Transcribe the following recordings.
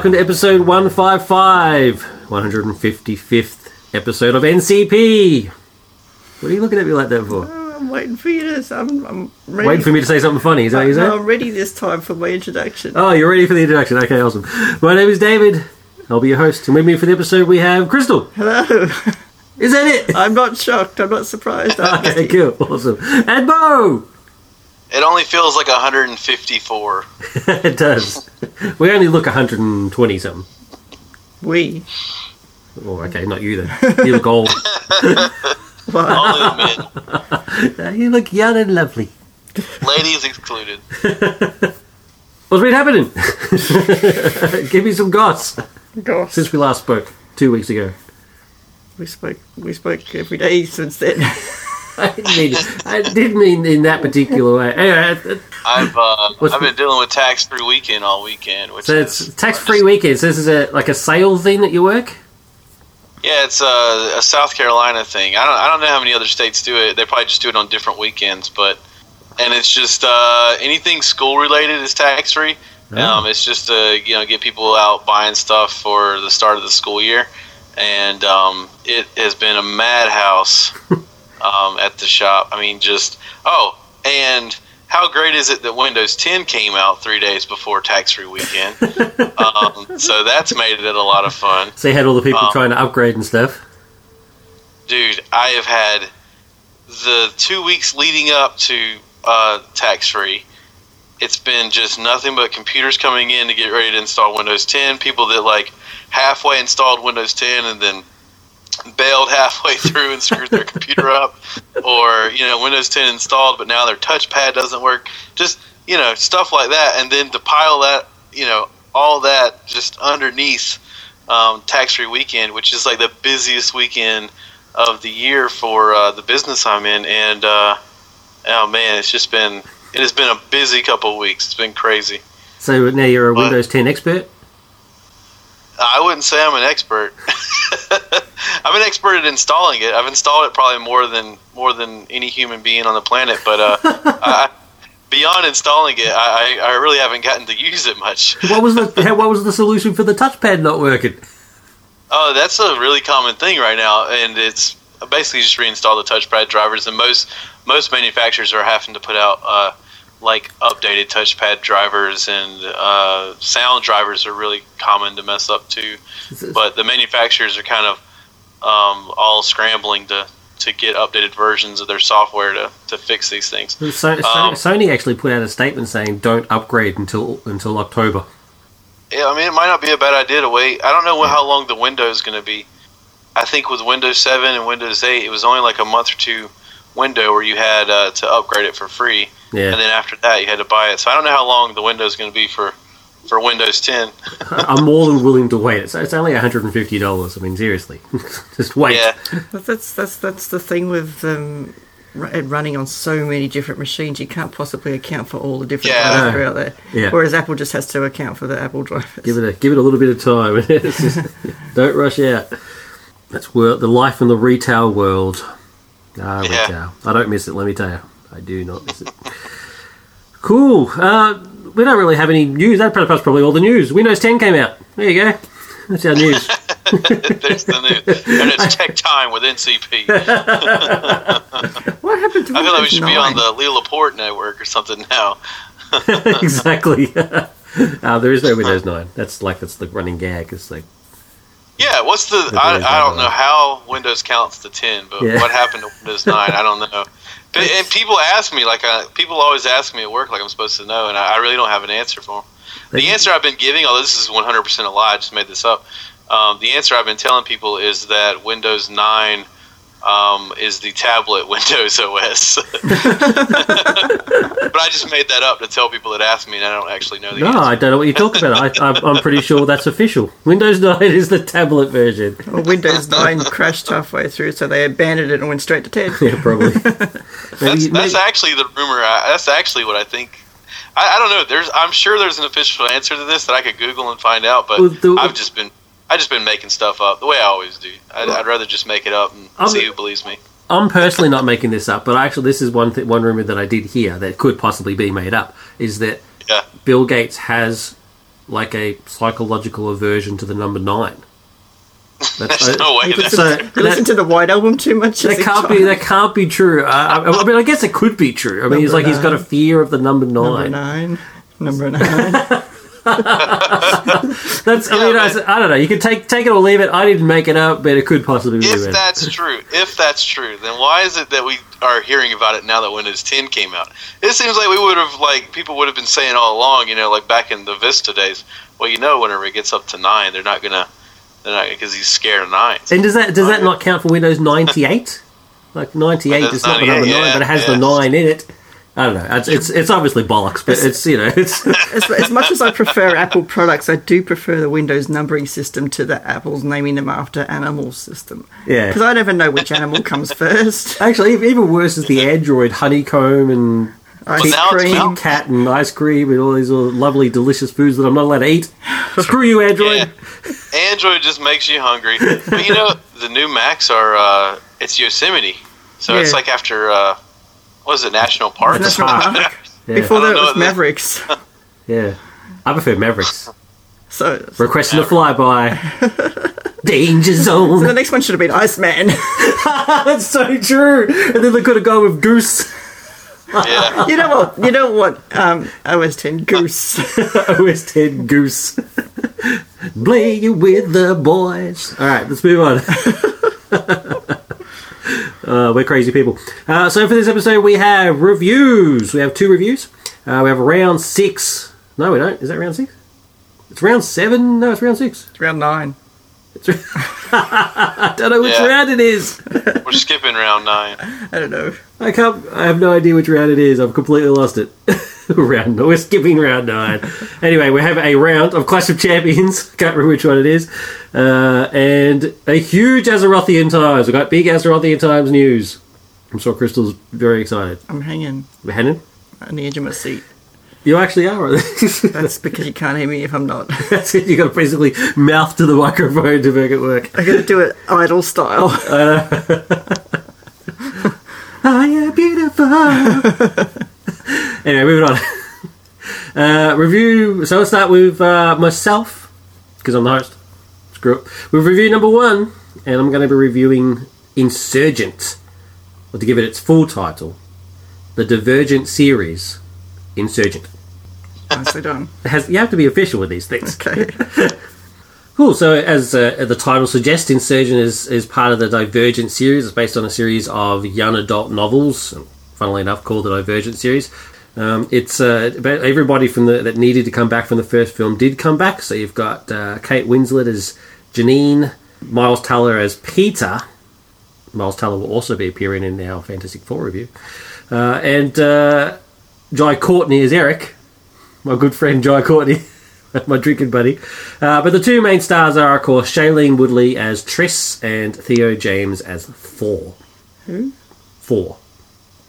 Hello and welcome to episode 155, 155th episode of NCP. What are you looking at me like that for? Oh, I'm waiting for you to. I'm, I'm ready. Waiting for me to say something funny, is that what you No. I'm ready this time for my introduction. Oh, you're ready for the introduction. Okay, awesome. My name is David. I'll be your host. And with me for the episode, we have Crystal. Hello. Is that it? I'm not shocked. I'm not surprised. Okay, cool. Awesome. And Bo! It only feels like 154. it does. We only look 120 something. We. Oh, okay, not you then. You look old. Wow. Only the. Uh, you look young and lovely. Ladies excluded. What's been happening? Give me some goss. Gosh. Since we last spoke two weeks ago. We spoke. We spoke every day since then. I didn't mean, I didn't mean in that particular way. Anyway, uh, I've uh, I've been dealing with tax free weekend all weekend, which so it's tax free weekend. So this is a like a sales thing that you work. yeah, it's a, a South Carolina thing. I don't I don't know how many other states do it. They probably just do it on different weekends, but and it's just uh, anything school related is tax free. Oh. Um, it's just to you know get people out buying stuff for the start of the school year, and um, it has been a madhouse um, at the shop. I mean, just oh, and how great is it that Windows 10 came out three days before tax free weekend? um, so that's made it a lot of fun, So you had all the people Oh. trying to upgrade and stuff. dude. I have had the two weeks leading up to uh, tax free. It's been just nothing but computers coming in to get ready to install Windows 10. People that like halfway installed Windows 10 and then bailed halfway through and screwed their computer up, or you know Windows 10 installed but now their touchpad doesn't work. Just you know stuff like that, and then to pile that you know all that just underneath um, tax-free weekend, which is like the busiest weekend of the year for uh, the business I'm in, and uh, oh man, it's just been it has been a busy couple of weeks. It's been crazy. So now you're a What? Windows 10 expert. I wouldn't say I'm an expert. I'm an expert at installing it. I've installed it probably more than more than any human being on the planet. But uh, I, beyond installing it, I, I really haven't gotten to use it much. What was the what was the solution for the touchpad not working? Oh, that's a really common thing right now, and it's basically just reinstall the touchpad drivers. And most most manufacturers are having to put out uh, like updated touchpad drivers, and uh, sound drivers are really common to mess up too. But the manufacturers are kind of um, all scrambling to to get updated versions of their software to, to fix these things. So, Um, Sony actually put out a statement saying don't upgrade until until October. Yeah, I mean, it might not be a bad idea to wait. I don't know how long the window is going to be. I think with Windows 7 and Windows 8, it was only like a month or two window where you had uh, to upgrade it for free, Yeah, and then after that, you had to buy it. So I don't know how long the window is going to be for for Windows 10. I'm more than willing to wait. It's, it's only 150 dollars. I mean, seriously, just wait. Yeah, But that's that's that's the thing with um, running on so many different machines. You can't possibly account for all the different Yeah. drivers that are out there. Yeah. Whereas Apple just has to account for the Apple drivers. Give it a give it a little bit of time. Just- don't rush out. That's wor- the life in the retail world. Ah, Yeah. retail. I don't miss it. Let me tell you, I do not miss it. Cool. Uh, we don't really have any news. That that's probably all the news. Windows 10 came out. There you go. That's our news. That's the news. And it's tech time with NCP. What happened to I feel like we Windows should be on the Leo Laporte network or something now. exactly. uh, there is no Windows 9. That's like that's the running gag. It's like Yeah, what's the? The I, I don't know how Windows counts to ten, but Yeah. what happened to Windows nine? I don't know. And people ask me, like, uh, people always ask me at work, like I'm supposed to know, and I, I really don't have an answer for them. The answer I've been giving, although this is 100% a lie, I just made this up. Um, the answer I've been telling people is that Windows 9 um, is the tablet Windows OS. but I just made that up to tell people that ask me, and I don't actually know the no, answer. I don't know what you're talking about. I, I'm, I'm pretty sure that's official. Windows 9 is the tablet version. Well, Windows 9 crashed halfway through, so they abandoned it and went straight to 10. Yeah, probably. Maybe- That's, maybe- that's actually the rumor. I, that's actually what I think. I, I don't know. There's, I'm sure there's an official answer to this that I could Google and find out, but Well, the- I've just been, I just been making stuff up the way I always do. I'd, I'd rather just make it up and I'm- see who believes me. I'm personally not making this up, but actually, this is one th- one rumor that I did hear that could possibly be made up. Is that Yeah. Bill Gates has like a psychological aversion to the number nine. That's, There's no way that's so- listen, you listen to the White Album too much. that can't be that can't be true. Uh, I, I mean, I guess it could be true. I mean, he's Number like he's got a fear of the number nine. Number nine. nine. Number nine. That's I mean, I, I don't know. You can take take it or leave it. I didn't make it up, but it could possibly be. if that's true, if that's true, then why is it that we are hearing about it now that Windows 10 came out? It seems like we would have like people would have been saying all along, you know, like back in the Vista days. Well, you know, whenever it gets up to nine, they're not gonna, they're not because he's scared of nine. And does that does that not count for Windows ninety eight? Like ninety eight Windows is not the number 98, nine, but it has yeah. the nine in it. I don't know. It's it's, it's obviously bollocks, but it's you know it's as, as much as I prefer Apple products, I do prefer the Windows numbering system to the Apple's naming them after animals system. yeah. Because I never know which animal comes first. Actually, even even worse is the Android honeycomb and Ice now cream. out. cat and ice cream and all these lovely delicious foods that I'm not allowed to eat. Screw you, Android. Yeah. Android just makes you hungry. But you know, the new Macs are uh, it's Yosemite, so it's like after uh, what is it, National Park? It's National park. Park. Yeah. Before I that, it was Mavericks. yeah. I prefer Mavericks. So, so Requesting a flyby. Danger zone. So the next one should have been Iceman. That's so true. And then they could have gone with Goose. yeah. you know what? You know what? Um, OS 10 Goose. OS 10 Goose. Play you with the boys. All right, let's move on. Uh, we're crazy people. Uh, so for this episode, we have reviews. We have two reviews. Uh, we have round six. No, we don't. Is that round six? It's round seven. No, it's round six. It's round nine. I don't know which Yeah. round it is. We're skipping round nine. I don't know. I can't. I have no idea which round it is. I've completely lost it. round. nine. We're skipping round nine. Anyway, we have a round of Clash of Champions. Can't remember which one it is. Uh, and a huge Azerothian Times. We've got big Azerothian Times news. I'm sure Crystal's very excited. I'm hanging Hannon, on the edge of my seat. you actually are. That's because you can't hear me if I'm not. That's it. You got to basically mouth to the microphone to make it work. I gotta do it idle style. I am beautiful. Anyway, moving on. Uh, review. So let's start with uh, myself because I'm the host. Screw it. With review number one, and I'm going to be reviewing Insurgent, or to give it its full title, the Divergent series, Insurgent. Nicely done. It has you have to be official with these things. Okay. Cool. So, as uh, the title suggests, Insurgent is, is part of the Divergent series. It's based on a series of young adult novels, funnily enough, called the Divergent series. Um, it's uh, about everybody from the that needed to come back from the first film did come back. So you've got uh, Kate Winslet as Jeanine, Miles Teller as Peter. Miles Teller will also be appearing in our Fantastic Four review, uh, and uh, Jai Courtney as Eric, my good friend Jai Courtney. my drinking buddy. Uh, but the two main stars are, of course, Shailene Woodley as Tris and Theo James as Thor. Who? Thor.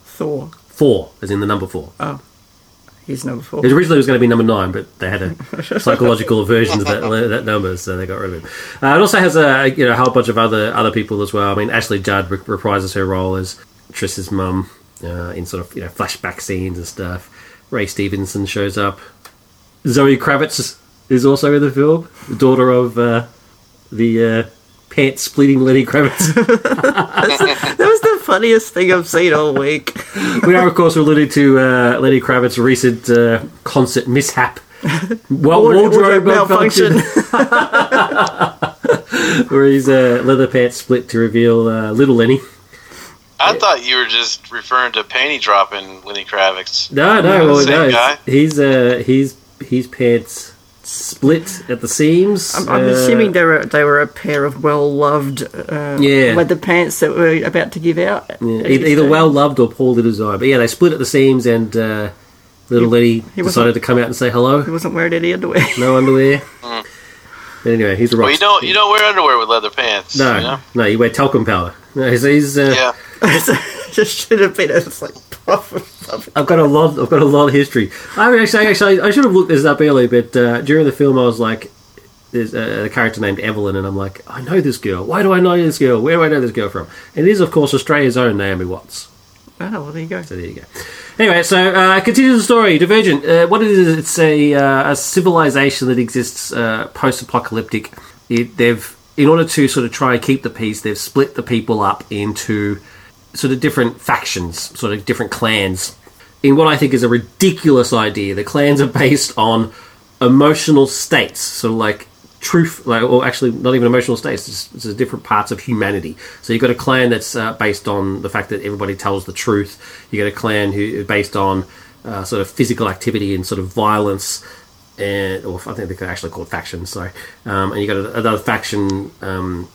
Thor. Four, as in the number four. Oh. He's number four. It originally was going to be number nine, but they had a psychological aversion to that, that number, so they got rid of it. Uh, it also has a you know a whole bunch of other other people as well. I mean, Ashley Judd re- reprises her role as Tris's mum uh, in sort of you know flashback scenes and stuff. Ray Stevenson shows up. Zoe Kravitz is also in the film, the daughter of uh, the uh, pants splitting Lenny Kravitz. That was the funniest thing I've seen all week. we are, of course, alluding to uh, Lenny Kravitz's recent uh, concert mishap. Well, wardrobe wardrobe malfunction, malfunction. where his uh, leather pants split to reveal uh, little Lenny. I thought you were just referring to panty dropping Lenny Kravitz. No, no, No, well, same no. guy? He's uh, he's his pants split at the seams. I'm, I'm Uh, assuming they were they were a pair of well loved uh, Yeah. leather pants that were about to give out. Yeah, either, either well loved or poorly designed. But yeah, they split at the seams, and uh, little Lenny he wasn't- decided to come out and say hello. He wasn't wearing any underwear. No underwear. But anyway, he's a rock. Well, you don't you don't wear underwear with leather pants. No, You know? no, you wear talcum powder. No, he's, he's uh, Yeah. Just should have been a it's like puff puff. I've got a lot. I've got a lot of history. I mean, actually, actually, I should have looked this up earlier, but uh, during the film, I was like, "There's a, a character named Evelyn," and I'm like, "I know this girl. Why do I know this girl? Where do I know this girl from?" And it is, of course, Australia's own Naomi Watts. Oh, well, there you go. So there you go. Anyway, so uh, continue the story. Divergent. Uh, what it is, it's a, uh, a civilization that exists uh, post-apocalyptic. It, they've, in order to sort of try and keep the peace, they've split the people up into sort of different factions, sort of different clans. In what I think is a ridiculous idea, the clans are based on emotional states, of like truth, like, or actually not even emotional states, it's, it's different parts of humanity. So you've got a clan that's uh, based on the fact that everybody tells the truth. You get a clan who is based on uh, sort of physical activity and sort of violence, and or I think they're actually called factions. Sorry, um, and you got another faction. Um,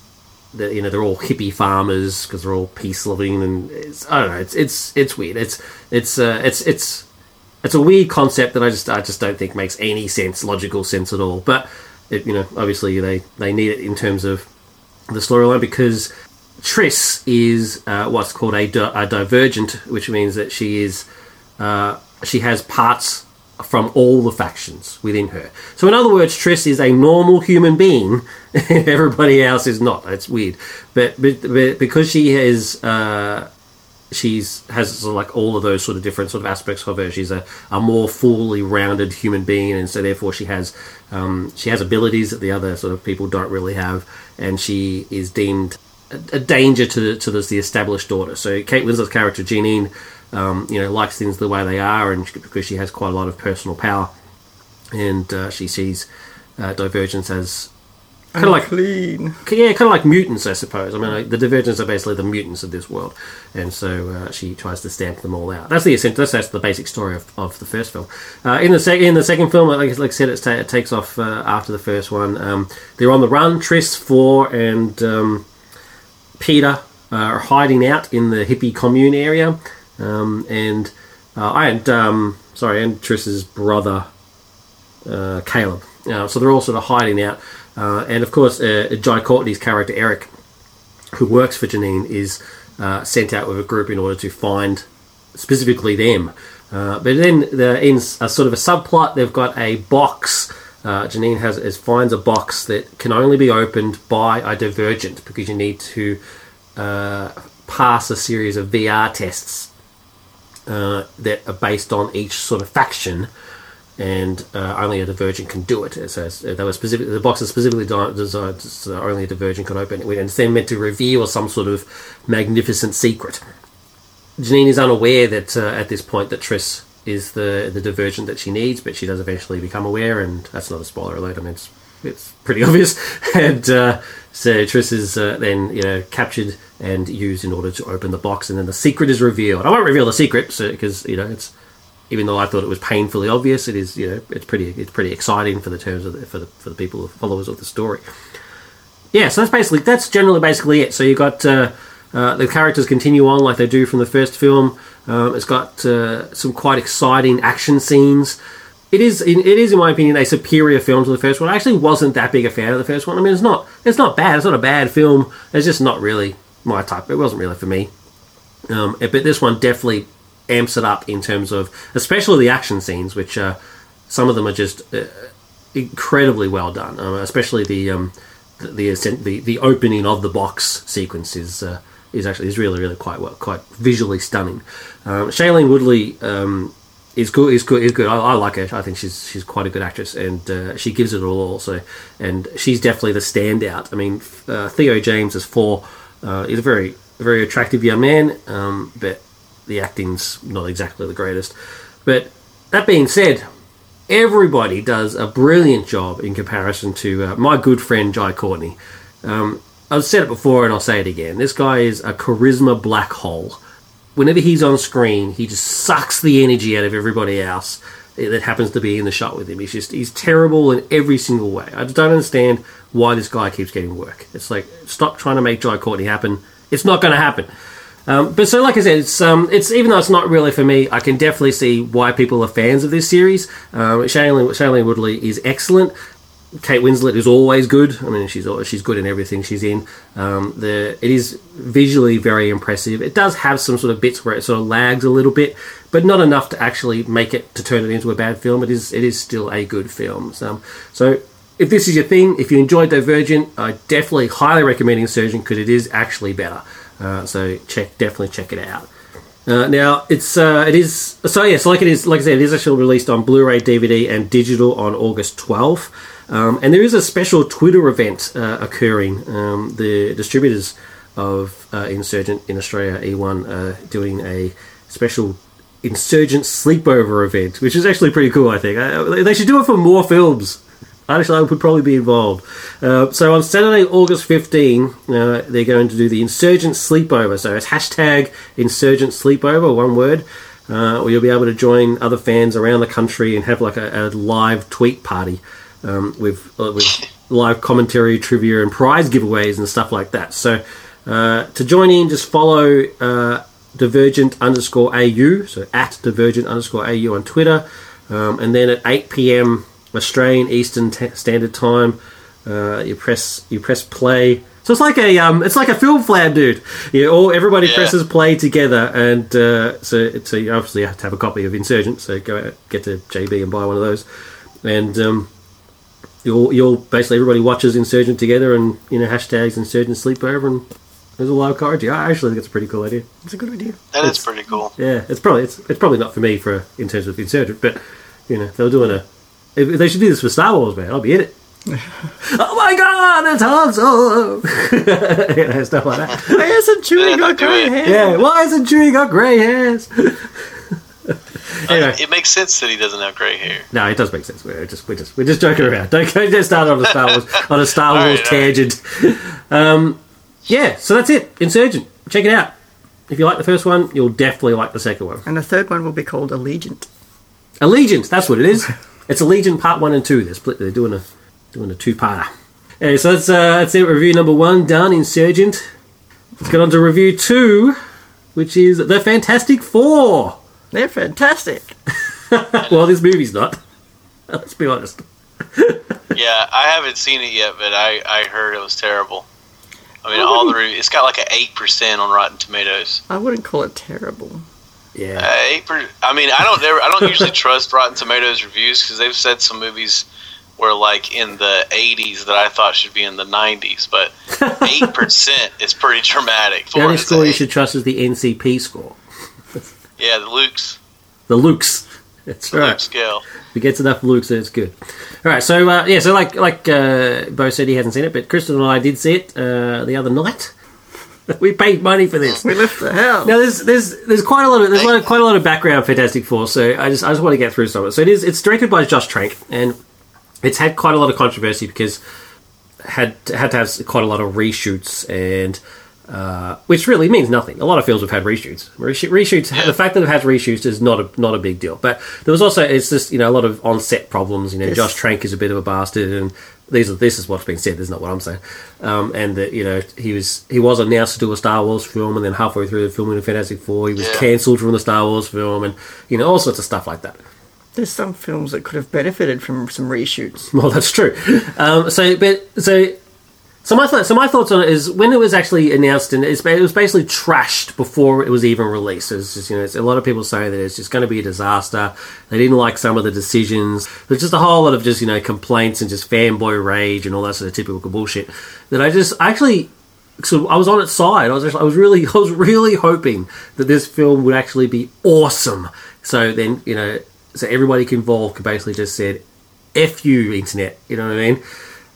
you know they're all hippie farmers because they're all peace loving, and it's, I don't know. It's it's it's weird. It's it's uh, it's it's it's a weird concept that I just I just don't think makes any sense, logical sense at all. But it, you know, obviously they they need it in terms of the storyline because Tris is uh, what's called a, di- a, divergent, which means that she is uh, she has parts from all the factions within her. So in other words, Tris is a normal human being, everybody else is not. It's weird, but but, but because she is. Uh, she's has like all of those sort of different sort of aspects of her. She's a, a more fully rounded human being, and so therefore she has um, she has abilities that the other sort of people don't really have, and she is deemed a, a danger to the, to the, the, established order. So Kate Winslet's character Jeanine, um, you know, likes things the way they are, and because she has quite a lot of personal power, and uh, she sees uh, divergence as kind of like clean. Yeah, kind of like mutants, I suppose. I mean, like, the Divergents are basically the mutants of this world, and so uh, she tries to stamp them all out. That's the that's, that's the basic story of, of the first film. Uh, in the second in the second film, like, like I said, ta- it takes off uh, after the first one. Um, they're on the run. Tris, Four, and um, Peter are hiding out in the hippie commune area, um, and uh, I and um, sorry, and Tris's brother uh, Caleb. Uh, so they're all sort of hiding out. Uh, and of course, uh, Jai Courtney's character Eric, who works for Jeanine, is uh, sent out with a group in order to find specifically them. But then the, in a sort of a subplot, they've got a box. Jeanine has finds a box that can only be opened by a divergent because you need to pass a series of VR tests that are based on each sort of faction and uh, only a divergent can do it. So they were specific. The box is specifically designed so only a divergent can open it, and it's then meant to reveal some sort of magnificent secret. Jeanine is unaware that uh, at this point that Tris is the the divergent that she needs, but she does eventually become aware, and that's not a spoiler alert. I mean, it's it's pretty obvious, and uh, so Tris is uh, then you know captured and used in order to open the box, and then the secret is revealed. I won't reveal the secret because so, you know it's even though I thought it was painfully obvious, it is you know it's pretty it's pretty exciting for the terms of the, for the for the people followers of the story. Yeah, so that's basically that's generally basically it. So you got uh, uh, the characters continue on like they do from the first film. Um, it's got uh, some quite exciting action scenes. It is it is in my opinion a superior film to the first one. I actually wasn't that big a fan of the first one. I mean, it's not it's not bad. It's not a bad film. It's just not really my type. It wasn't really for me. Um, but this one definitely amps it up in terms of, especially the action scenes, which uh, some of them are just uh, incredibly well done. Um, especially the, um, the, the the opening of the box sequence is uh, is actually is really really quite well, quite visually stunning. Um, Shailene Woodley um, is good is good is good. I, I, like her. I think she's she's quite a good actress, and uh, she gives it all. Also, and she's definitely the standout. I mean, uh, Theo James is four. Uh, he's a very very attractive young man, um, but the acting's not exactly the greatest. But that being said, everybody does a brilliant job in comparison to uh, my good friend Jai Courtney. Um, I've said it before and I'll say it again. This guy is a charisma black hole. Whenever he's on screen, he just sucks the energy out of everybody else that happens to be in the shot with him. He's just he's terrible in every single way. I just don't understand why this guy keeps getting work. It's like stop trying to make Jai Courtney happen. It's not going to happen. Um, but so, like I said, it's um, it's even though it's not really for me, I can definitely see why people are fans of this series. Um, Shailene, Shailene Woodley is excellent. Kate Winslet is always good. I mean, she's she's good in everything she's in. Um, the it is visually very impressive. It does have some sort of bits where it sort of lags a little bit, but not enough to actually make it to turn it into a bad film. It is it is still a good film. So, so if this is your thing, if you enjoyed Divergent, I definitely highly recommend Insurgent because it is actually better. Uh, so check, definitely check it out. Uh, now it's uh, it is so yes, like it is like I said, it is actually released on Blu-ray, DVD, and digital on August twelfth. Um, and there is a special Twitter event uh, occurring. Um, the distributors of uh, Insurgent in Australia, E1, uh, doing a special Insurgent sleepover event, which is actually pretty cool. I think uh, they should do it for more films. Actually, I would probably be involved. Uh, so on Saturday, August 15, uh, they're going to do the Insurgent Sleepover. So it's hashtag Insurgent Sleepover, one word. Uh, where you'll be able to join other fans around the country and have like a, a live tweet party um, with uh, with live commentary, trivia, and prize giveaways and stuff like that. So uh, to join in, just follow uh, Divergent underscore AU, so at Divergent underscore AU on Twitter, um, and then at 8 p.m. Australian Eastern t- Standard Time, uh, you press you press play. So it's like a um, it's like a film flab, dude. You all everybody Yeah. presses play together, and uh, so so you obviously have to have a copy of Insurgent. So go out, get to JB and buy one of those, and um, you'll you'll basically everybody watches Insurgent together, and you know hashtags Insurgent sleepover, and there's a live card. I actually think it's a pretty cool idea. It's a good idea. That is It's- pretty cool. Yeah, it's probably it's, it's probably not for me for in terms of Insurgent, but you know they're doing a. If if they should do this for Star Wars, man, I'll be in it. oh my God, it's Han Solo! you know, stuff like that. Why hasn't Chewie Yeah, got do grey it. hair? Yeah, why isn't Chewie got grey hairs? anyway, It makes sense that he doesn't have gray hair. no, it does make sense. We're just we're just we're just joking around. Don't go just start on a Star Wars on a Star Wars right, all right. tangent. Um, yeah, so that's it. Insurgent. Check it out. If you like the first one, you'll definitely like the second one. And the third one will be called Allegiant. Allegiant, that's what it is. It's Allegiant Part One and Two. They're split. They're doing a doing a two-parter. Anyway, so that's uh, that's it. Review number one done. Insurgent. Let's get on to review two, which is the Fantastic Four. They're fantastic. well, this movie's not. Let's be honest. Yeah, I haven't seen it yet, but I, I heard it was terrible. I mean, all the re- it's got like an eight percent on Rotten Tomatoes. I wouldn't call it terrible. Yeah. Uh, eight I mean, I don't ever, I don't usually trust Rotten Tomatoes reviews because they've said some movies were like in the 80s that I thought should be in the 90s, but eight percent is pretty dramatic. The For only score you should trust is the NCP score. yeah, the Luke's The Lukes. That's the right. Luke scale. If it gets enough Lukes, then it's good. All right, so uh, yeah, so like like uh, Bo said, he hasn't seen it, but Kristen and I did see it uh, the other night. we paid money for this. We left the house. Now there's there's there's quite a lot of there's a lot of- quite a lot of background Fantastic Four, so I just I just want to get through some of it. So it is it's directed by Josh Trank, and it's had quite a lot of controversy because had had to have quite a lot of reshoots and. Uh, which really means nothing. A lot of films have had reshoots. Reshoot, reshoots. The fact that it has reshoots is not a not a big deal. But there was also it's just you know a lot of on set problems. You know, Yes. Josh Trank is a bit of a bastard, and these are this is what's being said. This is not what I'm saying. Um, and that you know he was he was announced to do a Star Wars film, and then halfway through the filming of Fantastic Four, he was Yeah. cancelled from the Star Wars film, and you know all sorts of stuff like that. There's some films that could have benefited from some reshoots. Well, that's true. Um, so, but so. So my th- so my thoughts on it is when it was actually announced and it was basically trashed before it was even released. It's just you know a lot of people say that it's just going to be a disaster. They didn't like some of the decisions. There's just a whole lot of just you know complaints and just fanboy rage and all that sort of typical bullshit. That I just I actually so I was on its side. I was I was really I was really hoping that this film would actually be awesome. So then you know so everybody involved basically just said F you, internet. You know what I mean?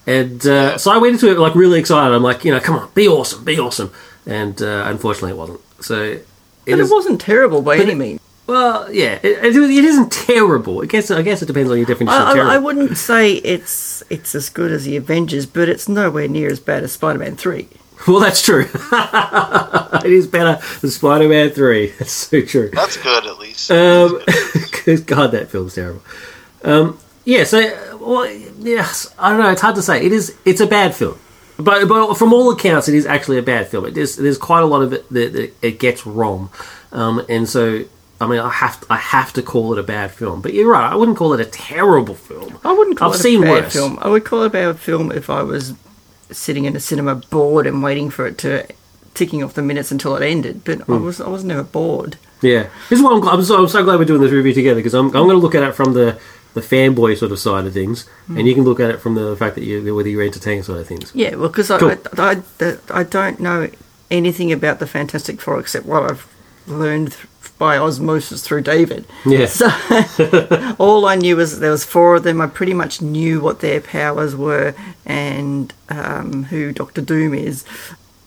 And uh, so I went into it like really excited. I'm like, you know, come on, be awesome, be awesome. And uh, unfortunately, it wasn't. So it But is, it wasn't terrible by any means. well, yeah, it, it, it isn't terrible. I guess I guess it depends on your definition I, of terrible. I wouldn't say it's it's as good as the Avengers, but it's nowhere near as bad as Spider-Man Three. Well, that's true. it is better than Spider-Man Three. That's so true. That's good at least. Um, 'cause God, that film's terrible. Um, yeah, so well, yes, I don't know. It's hard to say. It is. It's a bad film, but but from all accounts, it is actually a bad film. It is. There's quite a lot of it that, that it gets wrong, um, and so. I mean, I have to, I have to call it a bad film, but you're right. I wouldn't call it a terrible film. I wouldn't call I've it seen a bad worse. film. I would call it a bad film if I was sitting in a cinema bored and waiting for it to ticking off the minutes until it ended. But Hmm. I was I was never bored. Yeah, this is why I'm, I'm, so, I'm so glad we're doing this review together because I'm, I'm going to look at it from the, the fanboy sort of side of things, and you can look at it from the fact that you whether you're entertained side of things. Yeah, well, because Cool. I, I, I, I don't know anything about the Fantastic Four except what I've learned by osmosis through David. Yeah. So all I knew was there was four of them. I pretty much knew what their powers were and um, who Doctor Doom is.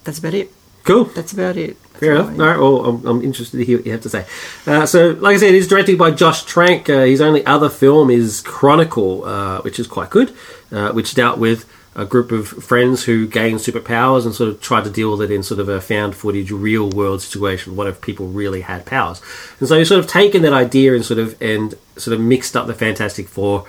That's about it. Cool. That's about it. Fair enough. Right, well, I'm, I'm interested to hear what you have to say. Uh, so, like I said, it's directed by Josh Trank. Uh, his only other film is Chronicle, uh, which is quite good, uh, which dealt with a group of friends who gained superpowers and sort of tried to deal with it in sort of a found footage, real world situation. What if people really had powers? And so he's sort of taken that idea and sort of and sort of mixed up the Fantastic Four.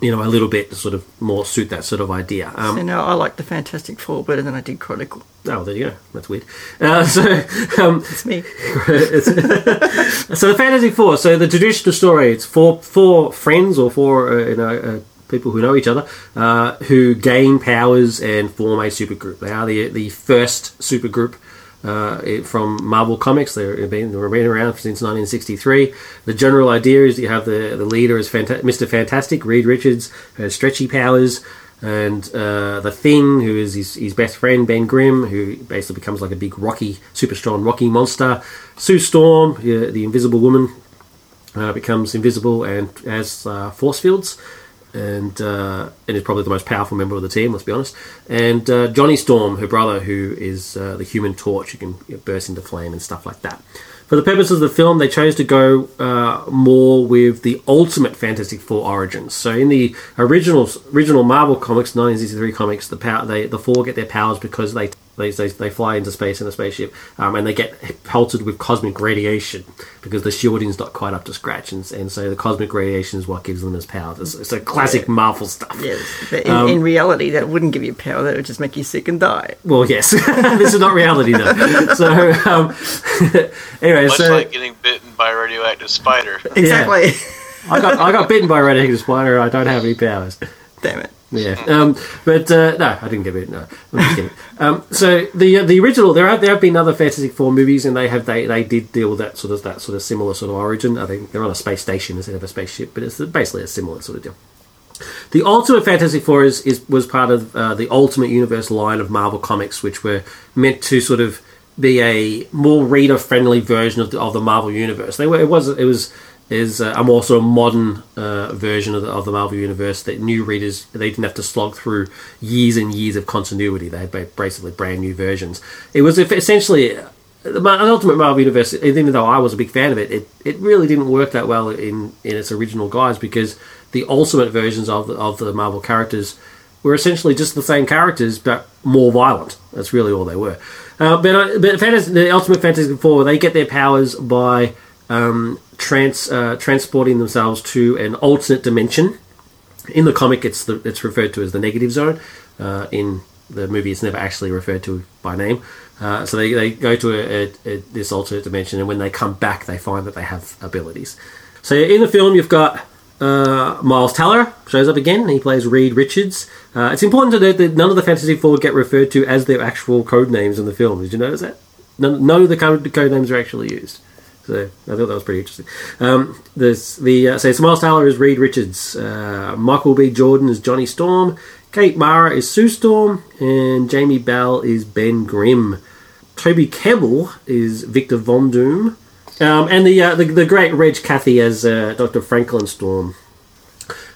You know, a little bit to sort of more suit that sort of idea. Um, So now I like the Fantastic Four better than I did Chronicle. oh, there you go. That's weird. Uh, so, um, It's me. so the Fantasy Four. So the traditional story. It's four four friends or four uh, you know uh, people who know each other uh, who gain powers and form a supergroup. They are the the first supergroup. Uh, it- from Marvel Comics, they've been, they've been around since 1963. The general idea is you have the, the leader is Fanta- Mr. Fantastic, Reed Richards, who has stretchy powers, and uh, the Thing, who is his, his best friend Ben Grimm, who basically becomes like a big rocky, super strong rocky monster. Sue Storm, uh, the Invisible Woman, uh, becomes invisible and has uh, force fields, and uh, and is probably the most powerful member of the team. Let's be honest. And uh, Johnny Storm, her brother, who is uh, the Human Torch, who can you know, burst into flame and stuff like that. For the purposes of the film, they chose to go uh, more with the ultimate Fantastic Four origins. So in the original original Marvel comics, 1963 comics, the power they the four get their powers because they they, they, they fly into space in a spaceship um, and they get pelted with cosmic radiation because the shielding's not quite up to scratch, and, and so the cosmic radiation is what gives them his powers. It's, it's a classic Marvel stuff. Yes. But in, Um, in reality, that wouldn't give you power. That would just make you sick and die. Well, yes, this is not reality though. So um, anyway, Much so like getting bitten by a radioactive spider. Exactly. I got I got bitten by a radioactive spider. and I don't have any powers. Damn it. Yeah, um, but uh, no, I didn't get it. No, I'm just kidding. Um, so the uh, the original there have there have been other Fantastic Four movies, and they have they, they did deal with that sort of that sort of similar sort of origin. I think they're on a space station instead of a spaceship, but it's basically a similar sort of deal. The Ultimate Fantastic Four is, is was part of uh, the Ultimate Universe line of Marvel comics, which were meant to sort of be a more reader friendly version of the, of the Marvel universe. They were it was it was is uh, a more sort of modern uh, version of the, of the Marvel universe that new readers they didn't have to slog through years and years of continuity. They had basically brand new versions. It was essentially the Ultimate Marvel Universe, even though I was a big fan of it, it, it really didn't work that well in, in its original guise because the ultimate versions of the, of the Marvel characters were essentially just the same characters but more violent. That's really all they were. Uh, but uh, but Fantasy, the Ultimate Fantastic Four, they get their powers by um, trans uh, transporting themselves to an alternate dimension. In the comic, it's the, it's referred to as the negative zone. Uh, in the movie, it's never actually referred to by name. Uh, so they, they go to a, a, a, this alternate dimension, and when they come back, they find that they have abilities. So in the film, you've got uh, Miles Teller shows up again. He plays Reed Richards. Uh, it's important to note that none of the Fantasy Four get referred to as their actual code names in the film. Did you notice that? None, none of the code names are actually used. So I thought that was pretty interesting. Um, there's the uh, so Miles Teller is Reed Richards, uh, Michael B. Jordan is Johnny Storm, Kate Mara is Sue Storm, and Jamie Bell is Ben Grimm. Toby Kebbell is Victor Von Doom, um, and the, uh, the the great Reg Cathey as uh, Dr. Franklin Storm.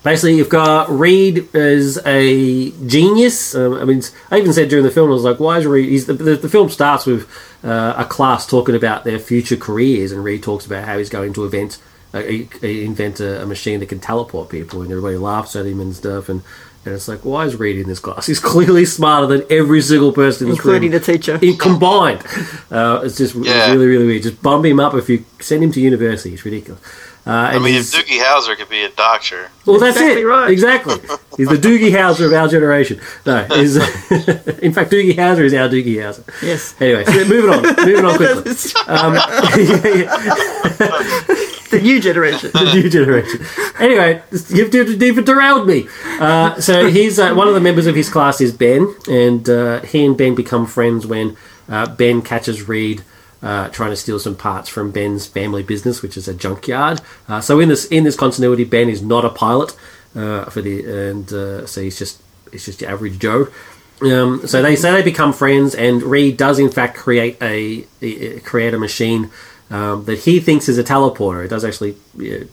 Basically, you've got Reed as a genius. Um, I mean, I even said during the film, I was like, "Why is Reed?" The, the, the film starts with uh, a class talking about their future careers, and Reed talks about how he's going to invent uh, invent a, a machine that can teleport people, and everybody laughs at him and stuff. And, and it's like, why is Reed in this class? He's clearly smarter than every single person in this class Including room the teacher. in combined. Uh, it's just Yeah. really, really weird. Just bump him up if you send him to university. It's ridiculous. Uh, I mean, if Doogie Howser could be a doctor, well, that's Exactly it. right. Exactly. He's the Doogie Howser of our generation. No, he's, in fact, Doogie Howser is our Doogie Howser. Yes. Anyway, so moving on. Moving on quickly. Um, the new generation. the new generation. Anyway, you've, you've even derailed me. Uh, so he's uh, one of the members of his class is Ben, and uh, he and Ben become friends when uh, Ben catches Reed. Uh, trying to steal some parts from Ben's family business, which is a junkyard. Uh, so in this in this continuity, Ben is not a pilot uh, for the, and uh, so he's just he's just your average Joe. Um, so they say they become friends, and Reed does in fact create a, a- create a machine um, that he thinks is a teleporter. It does actually yeah,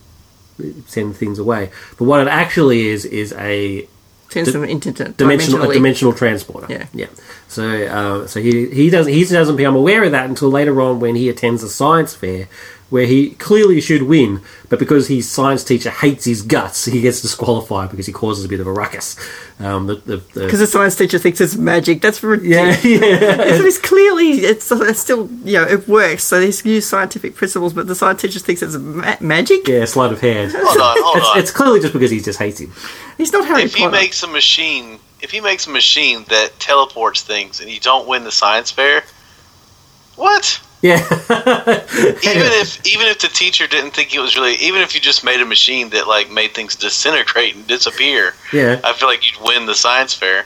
send things away, but what it actually is is a Sends them into dimensional a dimensional transporter. Yeah. yeah. So uh, so he he doesn't he doesn't become aware of that until later on when he attends a science fair. Where he clearly should win, but because his science teacher hates his guts, he gets disqualified because he causes a bit of a ruckus. Um, the, the, the, Because the science teacher thinks it's magic. That's ridiculous. yeah, yeah, So it's clearly it's, it's still you know it works. So he's used scientific principles, but the science teacher thinks it's ma- magic. yeah, sleight of hand. Hold on, hold It's, on. it's clearly just because he just hates him. He's not Harry if he makes a machine, if he makes a machine that teleports things, and you don't win the science fair, what? Yeah, Even if even if the teacher didn't think it was really, even if you just made a machine that like made things disintegrate and disappear, yeah. I feel like you'd win the science fair.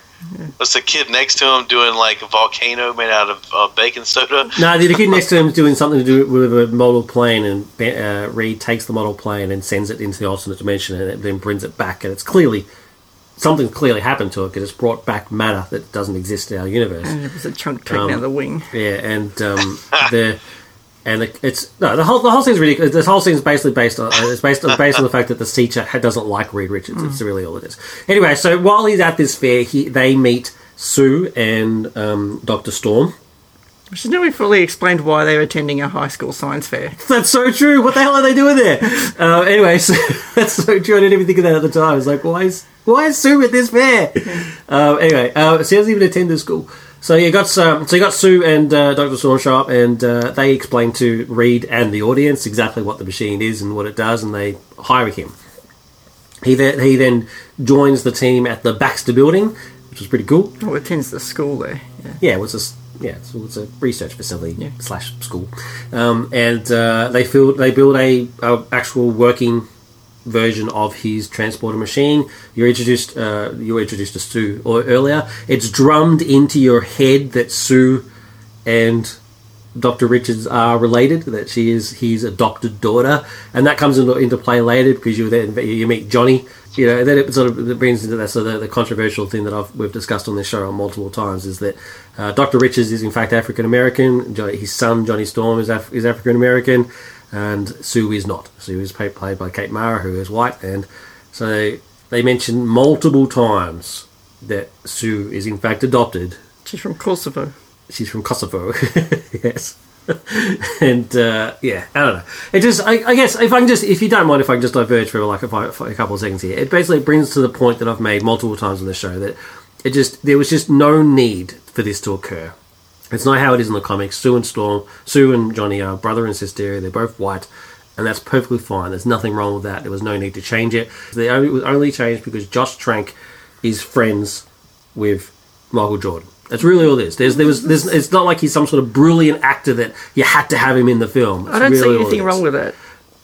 What's the kid next to him doing like a volcano made out of uh, baking soda? No, the kid next to him is doing something to do with a model plane, and uh, Reed takes the model plane and sends it into the alternate dimension, and it then brings it back, and it's clearly something clearly happened to it because it's brought back matter that doesn't exist in our universe. and it was a chunk taken Um, out of the wing. Yeah, and um, the and the, it's no the whole the whole thing's ridiculous. This whole thing's basically based on it's based on, based on the fact that the teacher doesn't like Reed Richards. It's really all it is. Anyway, so while he's at this fair, he they meet Sue and um, Doctor Storm. She's never fully explained why they're attending a high school science fair. That's so true. What the hell are they doing there? Uh, anyway, so, that's so true. I didn't even think of that at the time. It's like, why is why is Sue at this fair? Uh, anyway, uh, she doesn't even attend this school. So you got um, so you got Sue and uh, Doctor Storm show up, and uh, they explain to Reed and the audience exactly what the machine is and what it does, and they hire him. He then he then joins the team at the Baxter Building, which is pretty cool. Oh, attends the school there. Yeah. Yeah, it was a yeah, it's, it's a research facility Yeah. slash school, um, and uh, they build they build a, a actual working version of his transporter machine. You're introduced uh, you introduced to Sue or earlier. It's drummed into your head that Sue and Dr. Richards are related. That she is his adopted daughter, and that comes into, into play later because you then you meet Johnny. You know, then it sort of brings into that so the, the controversial thing that I've we've discussed on this show on multiple times is that uh, Dr. Richards is in fact African American. His son Johnny Storm is Af- is African American, and Sue is not. Sue is played, by Kate Mara, who is white, and so they mention multiple times that Sue is in fact adopted She's from Kosovo. she's from Kosovo. yes. and uh, yeah, I don't know. It just, I, I guess, if I can just, if you don't mind, if I can just diverge for like a, for a couple of seconds here, it basically brings to the point that I've made multiple times on the show that it just there was just no need for this to occur. It's not how it is in the comics. Sue and Storm, Sue and Johnny are brother and sister. They're both white, and that's perfectly fine. There's nothing wrong with that. There was no need to change it. They only, it was only changed because Josh Trank is friends with Michael Jordan. That's really all it is. There's, there was, there's, it's not like he's some sort of brilliant actor that you had to have him in the film. I don't see anything wrong with that.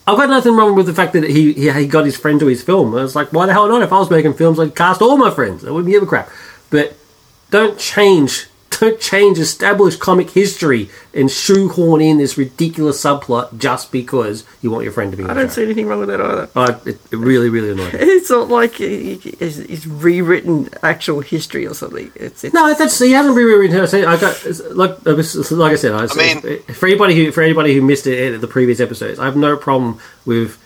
I've got nothing wrong with the fact that he, he he got his friend to his film. I was like, why the hell not? If I was making films, I'd cast all my friends. I wouldn't give a crap. But don't change, don't change established comic history and shoehorn in this ridiculous subplot just because you want your friend to be. In I don't show. see anything wrong with that either. I, it, it really, really annoyed me. It's not like he- he- he's he's rewritten actual history or something. It's, it's No, that's he hasn't rewritten her. I got like like I said. I, mean- for anybody who for anybody who missed it at the previous episodes, I have no problem with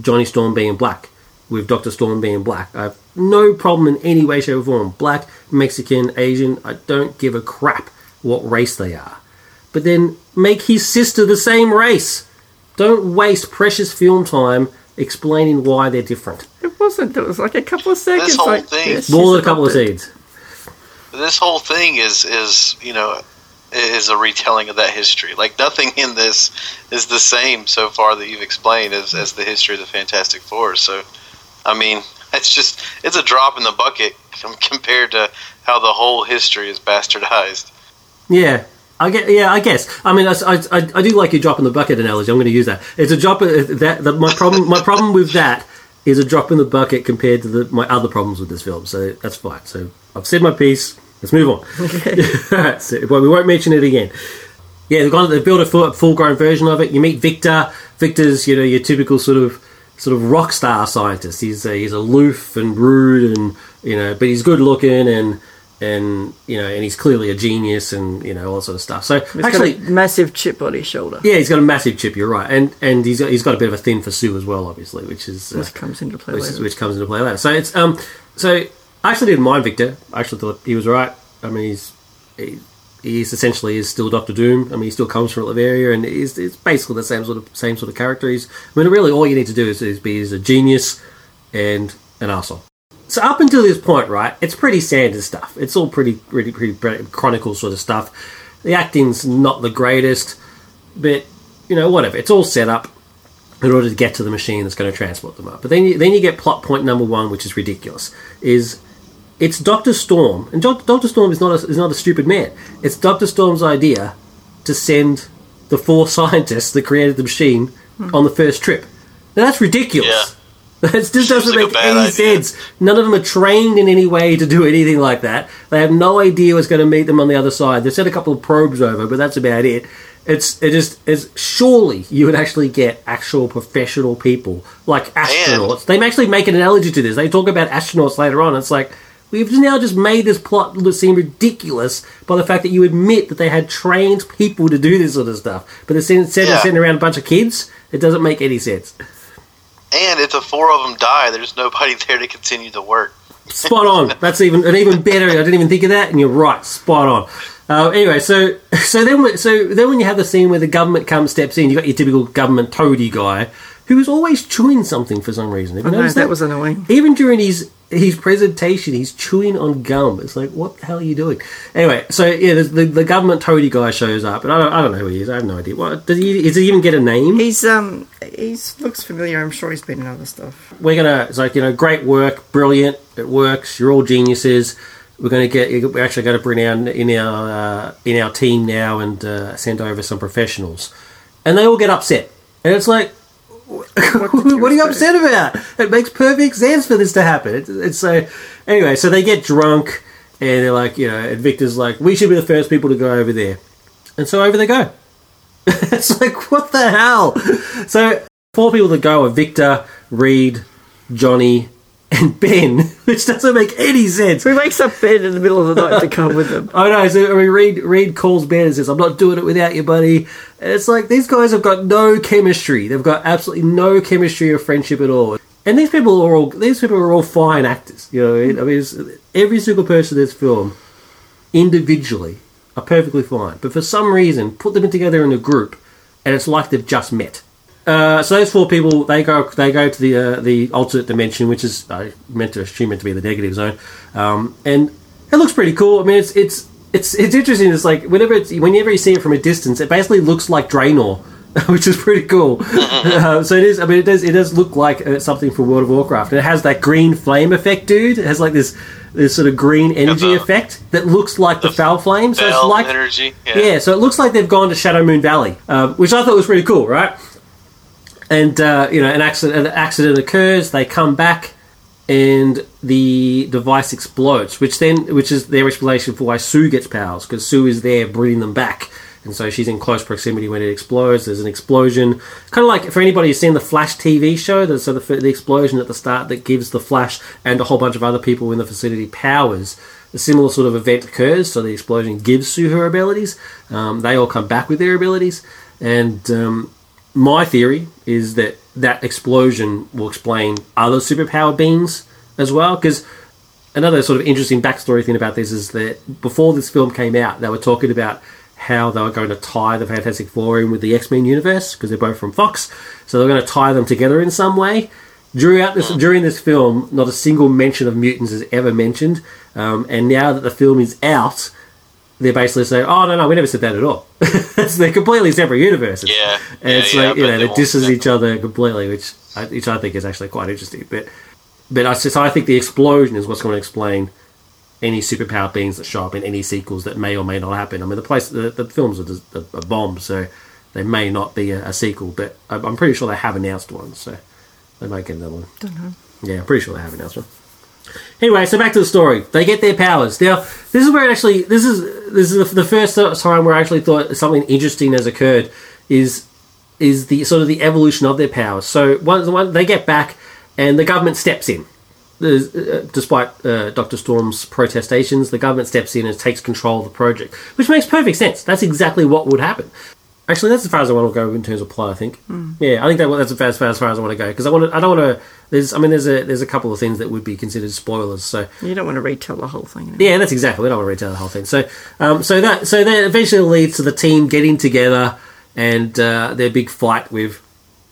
Johnny Storm being black, with Doctor Storm being black. I have no problem in any way, shape, or form. Black, Mexican, Asian. I don't give a crap what race they are. But then make his sister the same race. Don't waste precious film time explaining why they're different. it wasn't. It was like a couple of seconds. This whole like, thing- yes, More than a couple of adopted. seeds. this whole thing is is you know is a retelling of that history. Like nothing in this is the same so far that you've explained as, as the history of the Fantastic Four. So, I mean, it's just it's a drop in the bucket compared to how the whole history is bastardized. Yeah, I get. Yeah, I guess. I mean, I, I, I do like your drop in the bucket analogy. I'm going to use that. It's a drop. Uh, that, that my problem. My problem with that is a drop in the bucket compared to the, my other problems with this film. So that's fine. So I've said my piece. Let's move on. Alright, so, well, we won't mention it again. Yeah, they've gone. They built a full, full-grown version of it. You meet Victor. Victor's, you know, your typical sort of sort of rock star scientist. He's uh, he's aloof and rude, and you know, but he's good looking and and you know, and he's clearly a genius, and you know all that sort of stuff. So He's actually, massive chip on his shoulder. yeah, he's got a massive chip. You're right, and and he's got, he's got a bit of a thin for Sue as well, obviously, which is uh, Which comes into play which, later. which comes into play later. So it's um, so I actually didn't mind Victor. I actually thought he was right. I mean, he's he, he's essentially is still Doctor Doom. I mean, he still comes from Latveria, and he's it's basically the same sort of same sort of character. He's I mean, really, all you need to do is, is be is a genius and an asshole. So up until this point, right, it's pretty standard stuff. It's all pretty, pretty, pretty, pretty chronicle sort of stuff. The acting's not the greatest, but you know, whatever. It's all set up in order to get to the machine that's going to transport them up. But then, you, then you get plot point number one, which is ridiculous. Is it's Doctor Storm, and Doctor Storm is not a, is not a stupid man. It's Doctor Storm's idea to send the four scientists that created the machine hmm. on the first trip. Now that's ridiculous. Yeah. That just doesn't like make any idea. sense. None of them are trained in any way to do anything like that. They have no idea what's going to meet them on the other side. They've sent a couple of probes over, but that's about it. It's it just is surely you would actually get actual professional people like astronauts. They actually make an analogy to this. They talk about astronauts later on. It's like we've now just made this plot seem ridiculous by the fact that you admit that they had trained people to do this sort of stuff, but instead instead of Yeah. sending around a bunch of kids, it doesn't make any sense. And if the four of them die, there's nobody there to continue the work. Spot on. That's even an even better. I didn't even think of that, and you're right. Spot on. Uh, anyway, so so then when- so then when you have the scene where the government comes steps in, you got your typical government toady guy who is always chewing something for some reason. Have you I know, noticed that was annoying. even during his his presentation, he's chewing on gum. It's like, what the hell are you doing? Anyway, so yeah, the, the, the government toady guy shows up, and I don't, I don't know who he is. I have no idea. What does he? Does he even get a name? He's um he's looks familiar. I'm sure he's been in other stuff. we're gonna it's like you know great work brilliant it works you're all geniuses we're gonna get we're actually going to bring our in our uh, in our team now and uh, send over some professionals and they all get upset and it's like what, are you upset about? It makes perfect sense for this to happen. It's, it's so anyway so they get drunk and they're like you know and victor's like we should be the first people to go over there. And so over they go. It's like what the hell? So four people that go are victor reed Johnny, and Ben, which doesn't make any sense. So he wakes up Ben in the middle of the night to come with them. Oh, I know. So I mean, Reed Reed calls Ben and says, "I'm not doing it without you, buddy." And it's like these guys have got no chemistry. They've got absolutely no chemistry or friendship at all. And these people are all these people are all fine actors. You know, I mean, I mean every single person in this film, individually, are perfectly fine. But for some reason, put them together in a group, and it's like they've just met. Uh, so those four people, they go they go to the uh, the alternate dimension, which is I meant to assume meant to be the negative zone, um, and it looks pretty cool. I mean, it's it's it's it's interesting. It's like whenever it's whenever you see it from a distance, it basically looks like Draenor, which is pretty cool. uh, so it is. I mean, it does it does look like uh, something from World of Warcraft. And it has that green flame effect, dude. It has like this this sort of green energy the- effect that looks like the, fel flame. So it's like energy. yeah. so it looks like they've gone to Shadow Moon Valley, uh, which I thought was pretty cool, right? And uh, you know, an accident, an accident occurs. They come back, and the device explodes, which then, which is their explanation for why Sue gets powers, because Sue is there bringing them back, and so she's in close proximity when it explodes. There's an explosion, kind of like for anybody who's seen the Flash TV show. The, so the, the explosion at the start that gives the Flash and a whole bunch of other people in the facility powers. A similar sort of event occurs, so the explosion gives Sue her abilities. Um, they all come back with their abilities, and um, my theory is that that explosion will explain other superpower beings as well. Because another sort of interesting backstory thing about this is that before this film came out, they were talking about how they were going to tie the Fantastic Four in with the X Men universe because they're both from Fox, so they're going to tie them together in some way. Throughout this, during this film, not a single mention of mutants is ever mentioned, um, and now that the film is out, they're basically saying, "Oh no, no, we never said that at all." so they're completely separate universes. Yeah. and Yeah, it's yeah, like I you know they they disses each other completely, which I, which I think is actually quite interesting. But but I so I think the explosion is what's going to explain any superpower beings that show up in any sequels that may or may not happen. I mean, the place the, the films are just a, a bomb, so they may not be a, a sequel, but I'm I'm pretty sure they have announced one, so they might get another one. Don't know. Yeah, I'm pretty sure they have announced one. Anyway, so back to the story. They get their powers. Now, this is where it actually this is this is the first time where I actually thought something interesting has occurred. Is is the sort of the evolution of their powers. So once once they get back, and the government steps in, uh, despite uh, Doctor Storm's protestations, the government steps in and takes control of the project, which makes perfect sense. That's exactly what would happen. Actually, that's as far as I want to go in terms of plot. I think. Yeah, I think that, that's as far, as far as far as I want to go because I want to. I don't want to. There's. I mean, there's a there's a couple of things that would be considered spoilers. So You don't want to retell the whole thing. yeah, that's exactly. We don't want to retell the whole thing. So, um, so that so that eventually leads to the team getting together and uh, their big fight with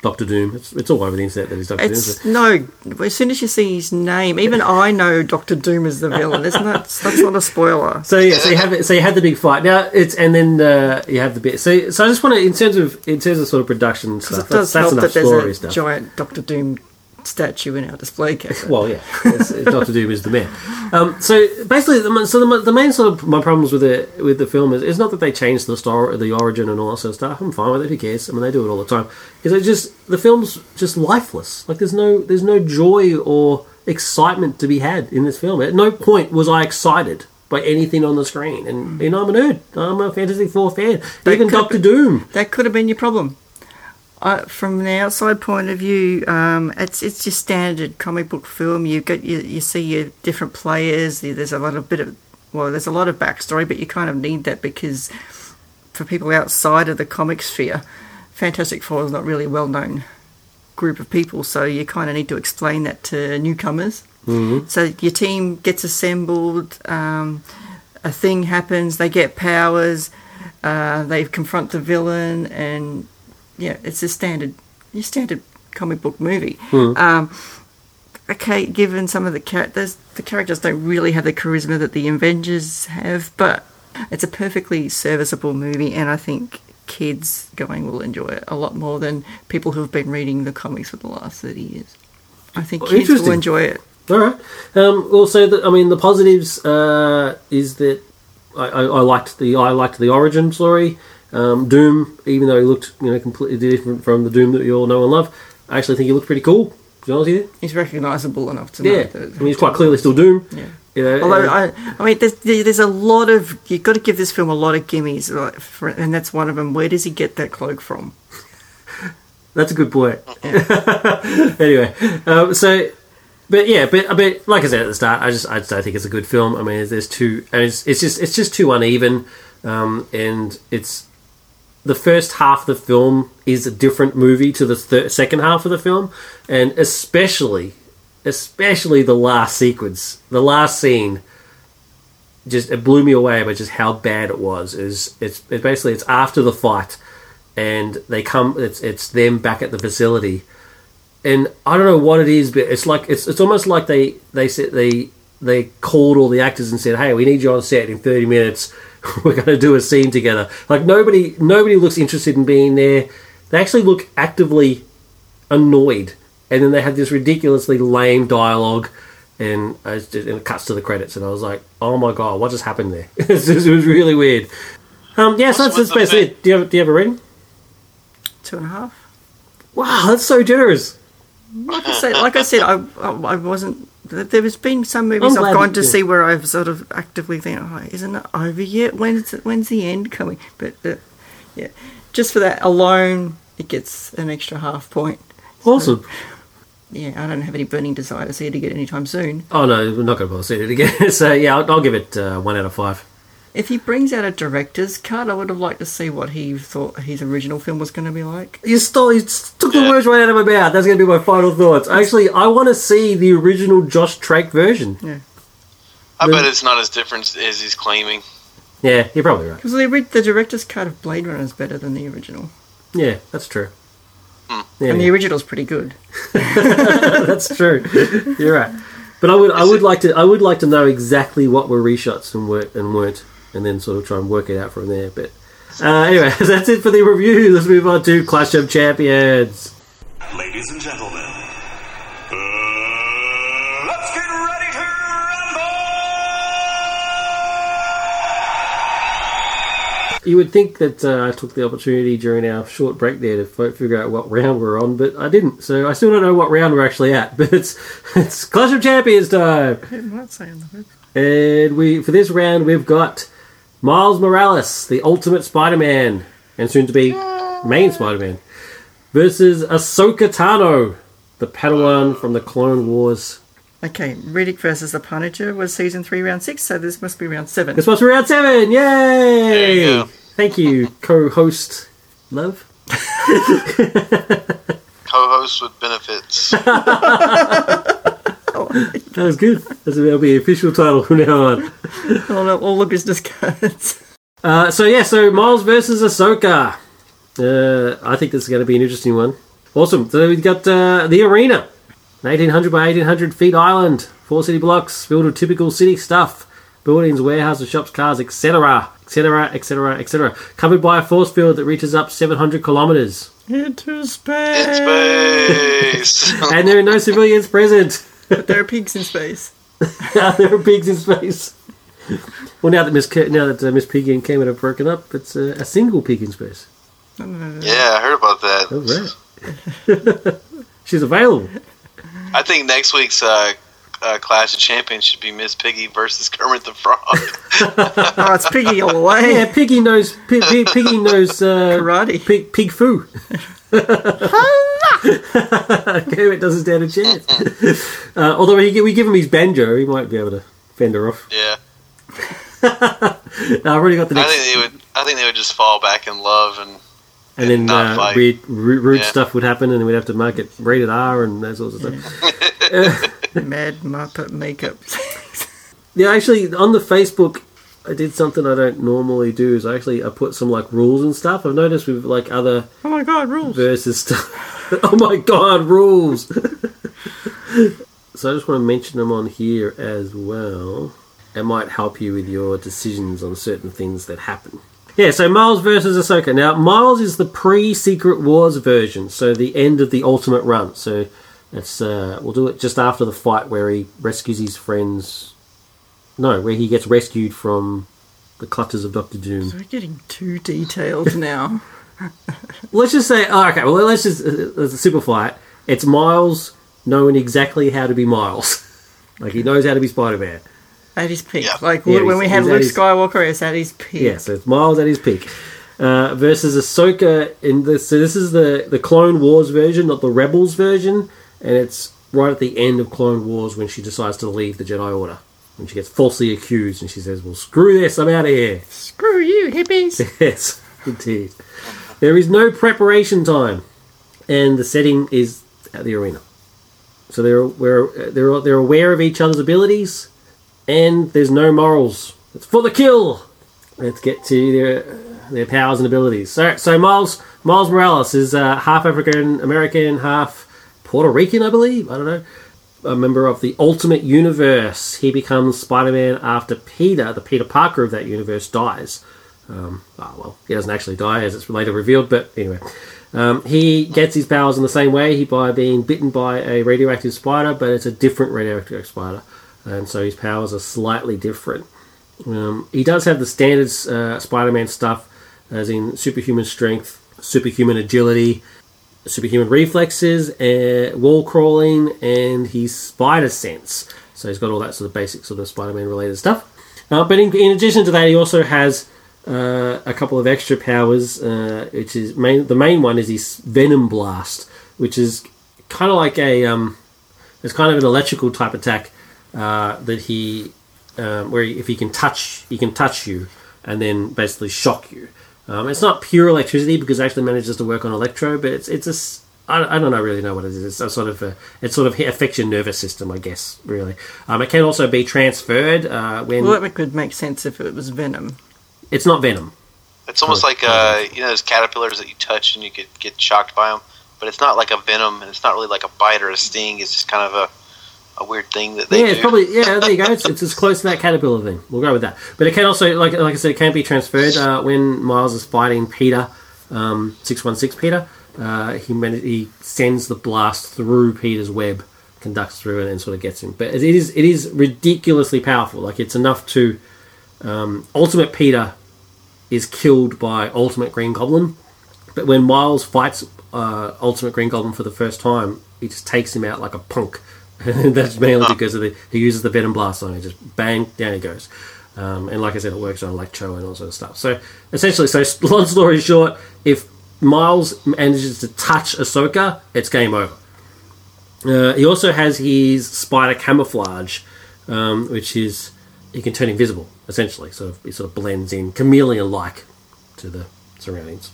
Doctor Doom. It's, it's all over the internet that he's Doctor Doom. It's no. As soon as you see his name, even I know Doctor Doom is the villain. Isn't that? That's not a spoiler. So yeah, so you have so you had the big fight. Now it's and then uh, you have the bit. So so I just want to in terms of in terms of sort of production stuff. it does that's, that's help enough that story there's a stuff. giant Doctor Doom statue in our display case. Well, yeah, it's, it's Doctor Doom is the man. Um, so basically, the, so the, the main sort of my problems with the with the film is, is not that they changed the story, the origin, and all that sort of stuff. I'm fine with it. Who cares? I mean, they do it all the time. Is it just the film's just lifeless? Like there's no there's no joy or excitement to be had in this film. At no point was I excited by anything on the screen. And you know, I'm a nerd. I'm a Fantasy Four fan. They Even could- Doctor Doom. That could have been your problem. Uh, from the outside point of view, um, it's it's your standard comic book film. You get you, you see your different players. There's a lot of bit of well, there's a lot of backstory, but you kind of need that because for people outside of the comic sphere, Fantastic Four is not really a well known group of people, so you kind of need to explain that to newcomers. Mm-hmm. So your team gets assembled, um, a thing happens, they get powers, uh, they confront the villain, and yeah, it's a standard, your standard comic book movie. Um, okay, given some of the characters, the characters don't really have the charisma that the Avengers have, but it's a perfectly serviceable movie, and I think kids going will enjoy it a lot more than people who have been reading the comics for the last 30 years. I think Oh, kids will enjoy it. All right. Um, also, the, I mean, the positives uh, is that I, I, I liked the I liked the origin story. Um, Doom, even though he looked you know completely different from the Doom that you all know and love, I actually think he looked pretty cool. To be honest with you, He's recognisable enough to know yeah. that. I mean, he's quite clearly still Doom. Yeah. You know, Although I, I mean, there's there's a lot of you've got to give this film a lot of gimmies, like, for, and that's one of them. Where does he get that cloak from? That's a good point. anyway, um, so, but yeah, but but like I said at the start, I just I just don't think it's a good film. I mean, there's too, mean, it's, it's just it's just too uneven, um, and it's the first half of the film is a different movie to the thir- second half of the film, and especially especially the last sequence, the last scene. Just it blew me away by just how bad it was. Is it's it basically it's after the fight and they come it's it's them back at the facility and i don't know what it is but it's like it's it's almost like they they said they they called all the actors and said hey we need you on set in 30 minutes we're going to do a scene together like nobody nobody looks interested in being there they actually look actively annoyed and then they have this ridiculously lame dialogue and, I was just, and it cuts to the credits and i was like oh my god what just happened there it's just, it was really weird um, yeah, so that's, that's basically it. Do you have, do you have a rating? Two and a half. Wow, that's so generous. Like I said, like I said, I, I, I wasn't. There has been some movies I've gone to see where I've sort of actively think, oh, isn't it over yet? When's it, when's the end coming? But uh, yeah, just for that alone, it gets an extra half point. Awesome. Yeah, I don't have any burning desire to see it again anytime soon. Oh no, we're not going to bother seeing it again. so yeah, I'll, I'll give it uh, one out of five. If he brings out a director's cut, I would have liked to see what he thought his original film was going to be like. You stole, you took the words right out of my mouth. That's going to be my final thoughts. Actually, I want to see the original Josh Trank version. Yeah, I The- bet it's not as different as he's claiming. Yeah, you're probably right. because the, the director's cut of Blade Runner is better than the original, Yeah, that's true. Hmm. Yeah, and the original's pretty good. that's true. You're right. But I would, I would like to, I would like to know exactly what were reshots and weren't, and weren't, and then sort of try and work it out from there. But uh, anyway, that's it for the review. Let's move on to Clash of Champions. Ladies and gentlemen, uh, let's get ready to rumble! You would think that uh, I took the opportunity during our short break there to f- figure out what round we're on, but I didn't. So I still don't know what round we're actually at. But it's it's Clash of Champions time, I'm not saying that. and we for this round we've got Miles Morales, the Ultimate Spider-Man, and soon to be main Spider-Man, versus Ahsoka Tano, the Padawan from the Clone Wars. Okay, Riddick versus the Punisher was season three, round six, so this must be round seven. This must be round seven. Yay! There you go. Thank you, co-host Love. Co-host with benefits. That was good. That's- That'll be the official title from now on. all, the, all the business cards. Uh, so yeah, so Miles versus Ahsoka. Uh, I think this is going to be an interesting one. Awesome. So we've got uh, the arena, an 1800 by 1800 feet island, four city blocks filled with typical city stuff, buildings, warehouses, shops, cars, etc., etc., etc., etc. Covered by a force field that reaches up 700 kilometers, Into In space. space. and there are no civilians present. There are pigs in space. there are pigs in space. Well, now that Miss Ke- now that uh, Miss Piggy and Kermit have broken up, it's uh, a single pig in space. yeah, I heard about that. Oh, right. She's available. I think next week's uh, uh, Clash of Champions should be Miss Piggy versus Kermit the Frog. Oh, it's piggy all the way. Yeah, Piggy knows. Pig, pig, Piggy knows uh, Karate. Pig, pig foo. Kermit doesn't stand a chance. Uh, although we, we give him his banjo, he might be able to fend her off. yeah, Uh, I've already got the I think they would. I think they would just fall back in love and and then not uh, weird, rude, rude Yeah. stuff would happen, and we'd have to mark it rated R and that sorts of stuff. Mad Muppet makeup. Yeah, actually, on the Facebook, I did something I don't normally do. Is I actually I put some like rules and stuff. I've noticed with like other Oh my god, rules. versus stuff. oh my god, rules! so I just want to mention them on here as well. It might help you with your decisions on certain things that happen. Yeah, so Miles versus Ahsoka. Now, Miles is the pre-Secret Wars version, so the end of the Ultimate Run. So that's uh, we'll do it just after the fight where he rescues his friends. No, where he gets rescued from the clutches of Doctor Doom. We're getting too detailed now. Let's just say, oh, okay. Well, let's just uh, let's simplify it. It's Miles knowing exactly how to be Miles. like he knows how to be Spider Man. At his peak. Yeah. Like Yeah, when we had Luke his- Skywalker, it's at his peak. Yeah, so it's Miles at his peak. Uh, versus Ahsoka in this. So this is the the Clone Wars version, not the Rebels version, and it's right at the end of Clone Wars when she decides to leave the Jedi Order. When she gets falsely accused, and she says, "Well, screw this, I'm out of here." Screw you, hippies. Yes, indeed. There is no preparation time, and the setting is at the arena. So they're we're, they're they're aware of each other's abilities, and there's no morals. It's for the kill. Let's get to their their powers and abilities. So so Miles Miles Morales is uh, half African American, half Puerto Rican, I believe. I don't know. A member of the Ultimate Universe. He becomes Spider Man after Peter, the Peter Parker of that universe, dies. Um, oh, well, he doesn't actually die, as it's later revealed, but anyway. Um, he gets his powers in the same way, he by being bitten by a radioactive spider, but it's a different radioactive spider, and so his powers are slightly different. Um, he does have the standard uh, Spider-Man stuff, as in superhuman strength, superhuman agility, superhuman reflexes, uh, wall crawling, and his spider sense. So he's got all that sort of basic sort of Spider-Man related stuff. Uh, but in, in addition to that, he also has uh, a couple of extra powers, uh, which is main, the main one is his Venom Blast, which is kind of like a um, it's kind of an electrical type attack uh, that he um, where he, if he can touch he can touch you and then basically shock you. Um, it's not pure electricity because it actually manages to work on electro, but it's it's a s- I, I don't know really know what it is. It's a sort of a, it sort of affects your nervous system, I guess. Really, um, it can also be transferred uh, when Well, that could make sense if it was Venom. it's not venom. It's almost Oh, like uh, you know those caterpillars that you touch and you could get shocked by them, but it's not like a venom and it's not really like a bite or a sting. It's just kind of a, a weird thing that they yeah, do. it's probably yeah. There you go. It's, it's as close to that caterpillar thing. We'll go with that. But it can also, like like I said, it can be transferred uh, when Miles is fighting Peter, um, six one six Peter. Uh, he man- he sends the blast through Peter's web, conducts through it, and sort of gets him. But it is it is ridiculously powerful. Like it's enough to um, Ultimate Peter is killed by Ultimate Green Goblin. But when Miles fights uh, Ultimate Green Goblin for the first time, he just takes him out like a punk. That's mainly because of the he uses the Venom Blast on it. Just bang, down he goes. Um, and like I said, it works on Electro and all sort of stuff. So essentially, so long story short, if Miles manages to touch Ahsoka, it's game over. Uh, he also has his spider camouflage, um, which is he can turn invisible essentially. Sort of, he sort of blends in chameleon-like to the surroundings.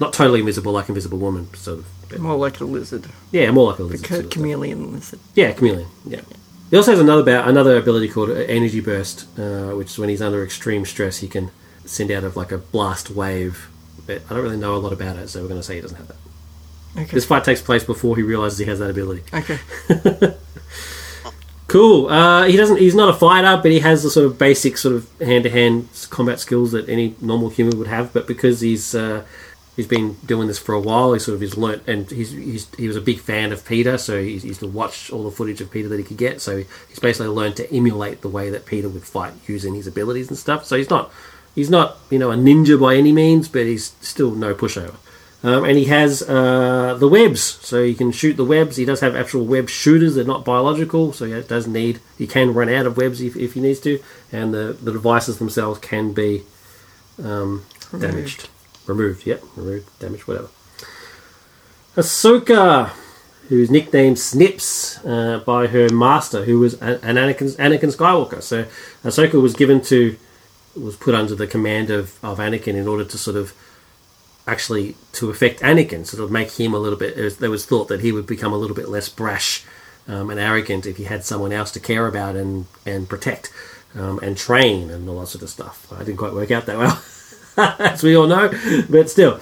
Not totally invisible like Invisible Woman, sort of. But- More like a lizard. yeah, more like a lizard. ca- sort of. chameleon lizard. Yeah, chameleon. Yeah. He also has another ba- another ability called uh, energy burst, uh, which is when he's under extreme stress, he can send out of like a blast wave. But I don't really know a lot about it, so we're going to say he doesn't have that. Okay. This fight takes place before he realizes he has that ability. Okay. Cool. Uh, he doesn't. He's not a fighter, but he has the sort of basic sort of hand to hand combat skills that any normal human would have. But because he's uh, he's been doing this for a while, he sort of has learnt, and he's, he's he was a big fan of Peter, so he used to watch all the footage of Peter that he could get. So he's basically learned to emulate the way that Peter would fight using his abilities and stuff. So he's not he's not you know a ninja by any means, but he's still no pushover. Um, and he has uh, the webs, so he can shoot the webs. He does have actual web shooters; they're not biological, so he does need. He can run out of webs if, if he needs to, and the, the devices themselves can be um, damaged, removed. Yep, removed, damaged, whatever. Ahsoka, who's nicknamed Snips uh, by her master, who was an an Anakin, Anakin Skywalker. So Ahsoka was given to was put under the command of, of Anakin in order to sort of actually to affect Anakin, sort of make him a little bit. There was, there was thought that he would become a little bit less brash um, and arrogant if he had someone else to care about and and protect um, and train and all that sort of stuff. I didn't quite work out that well, as we all know, but still,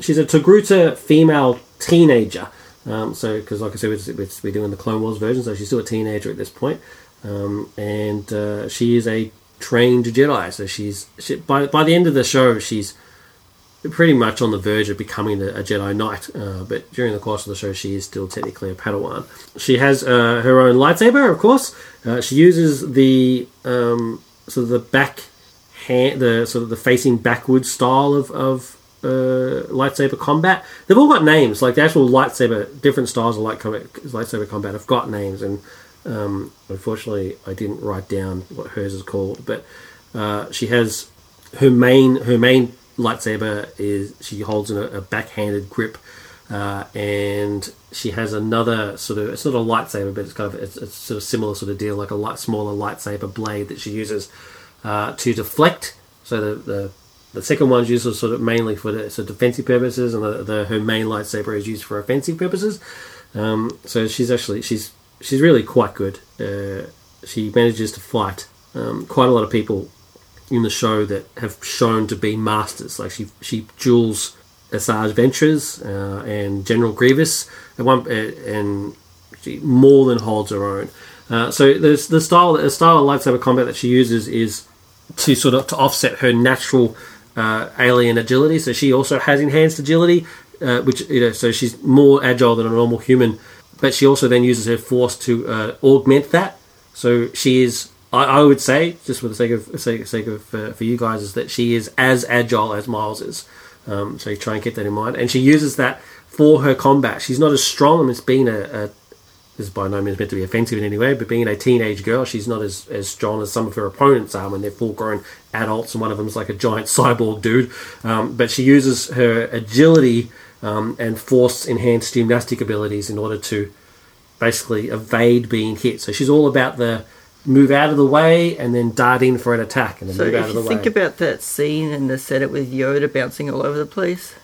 she's a Togruta female teenager. Um, so, because like I said, we're, we're, doing the Clone Wars version, so she's still a teenager at this point, um, and uh, she is a trained Jedi. So she's she, by by the end of the show, she's pretty much on the verge of becoming a, a Jedi Knight, uh, but during the course of the show, she is still technically a Padawan. She has uh, her own lightsaber, of course. Uh, she uses the um, of the back hand, the sort of the facing backwards style of, of uh, lightsaber combat. They've all got names, like the actual lightsaber, different styles of light combat, lightsaber combat have got names, and um, unfortunately, I didn't write down what hers is called, but uh, she has her main her main lightsaber is she holds in a, a backhanded grip, uh, and she has another sort of it's not a lightsaber, but it's kind of it's, it's sort of similar sort of deal, like a light smaller lightsaber blade that she uses uh, to deflect. So the, the the second one's used sort of mainly for the, so defensive purposes, and the, the her main lightsaber is used for offensive purposes. Um, so she's actually she's she's really quite good. Uh, she manages to fight um, quite a lot of people in the show that have shown to be masters. Like she she duels Asajj Ventress uh, and General Grievous at one, uh, and she more than holds her own. Uh, so there's the style the style of lightsaber combat that she uses is to sort of to offset her natural uh, alien agility. So she also has enhanced agility, uh, which you know, so she's more agile than a normal human. But she also then uses her force to uh, augment that. So she is, I, I would say, just for the sake of sake, sake of uh, for you guys, is that she is as agile as Miles is. Um, so you try and keep that in mind. And she uses that for her combat. She's not as strong. It's being a, a this is by no means meant to be offensive in any way, but being a teenage girl, she's not as, as strong as some of her opponents are when they're full grown adults, and one of them is like a giant cyborg dude. Um, but she uses her agility um, and force enhanced gymnastic abilities in order to basically evade being hit. So she's all about the move out of the way and then dart in for an attack and then So move out of the you way. think about that scene and the setup with Yoda bouncing all over the place,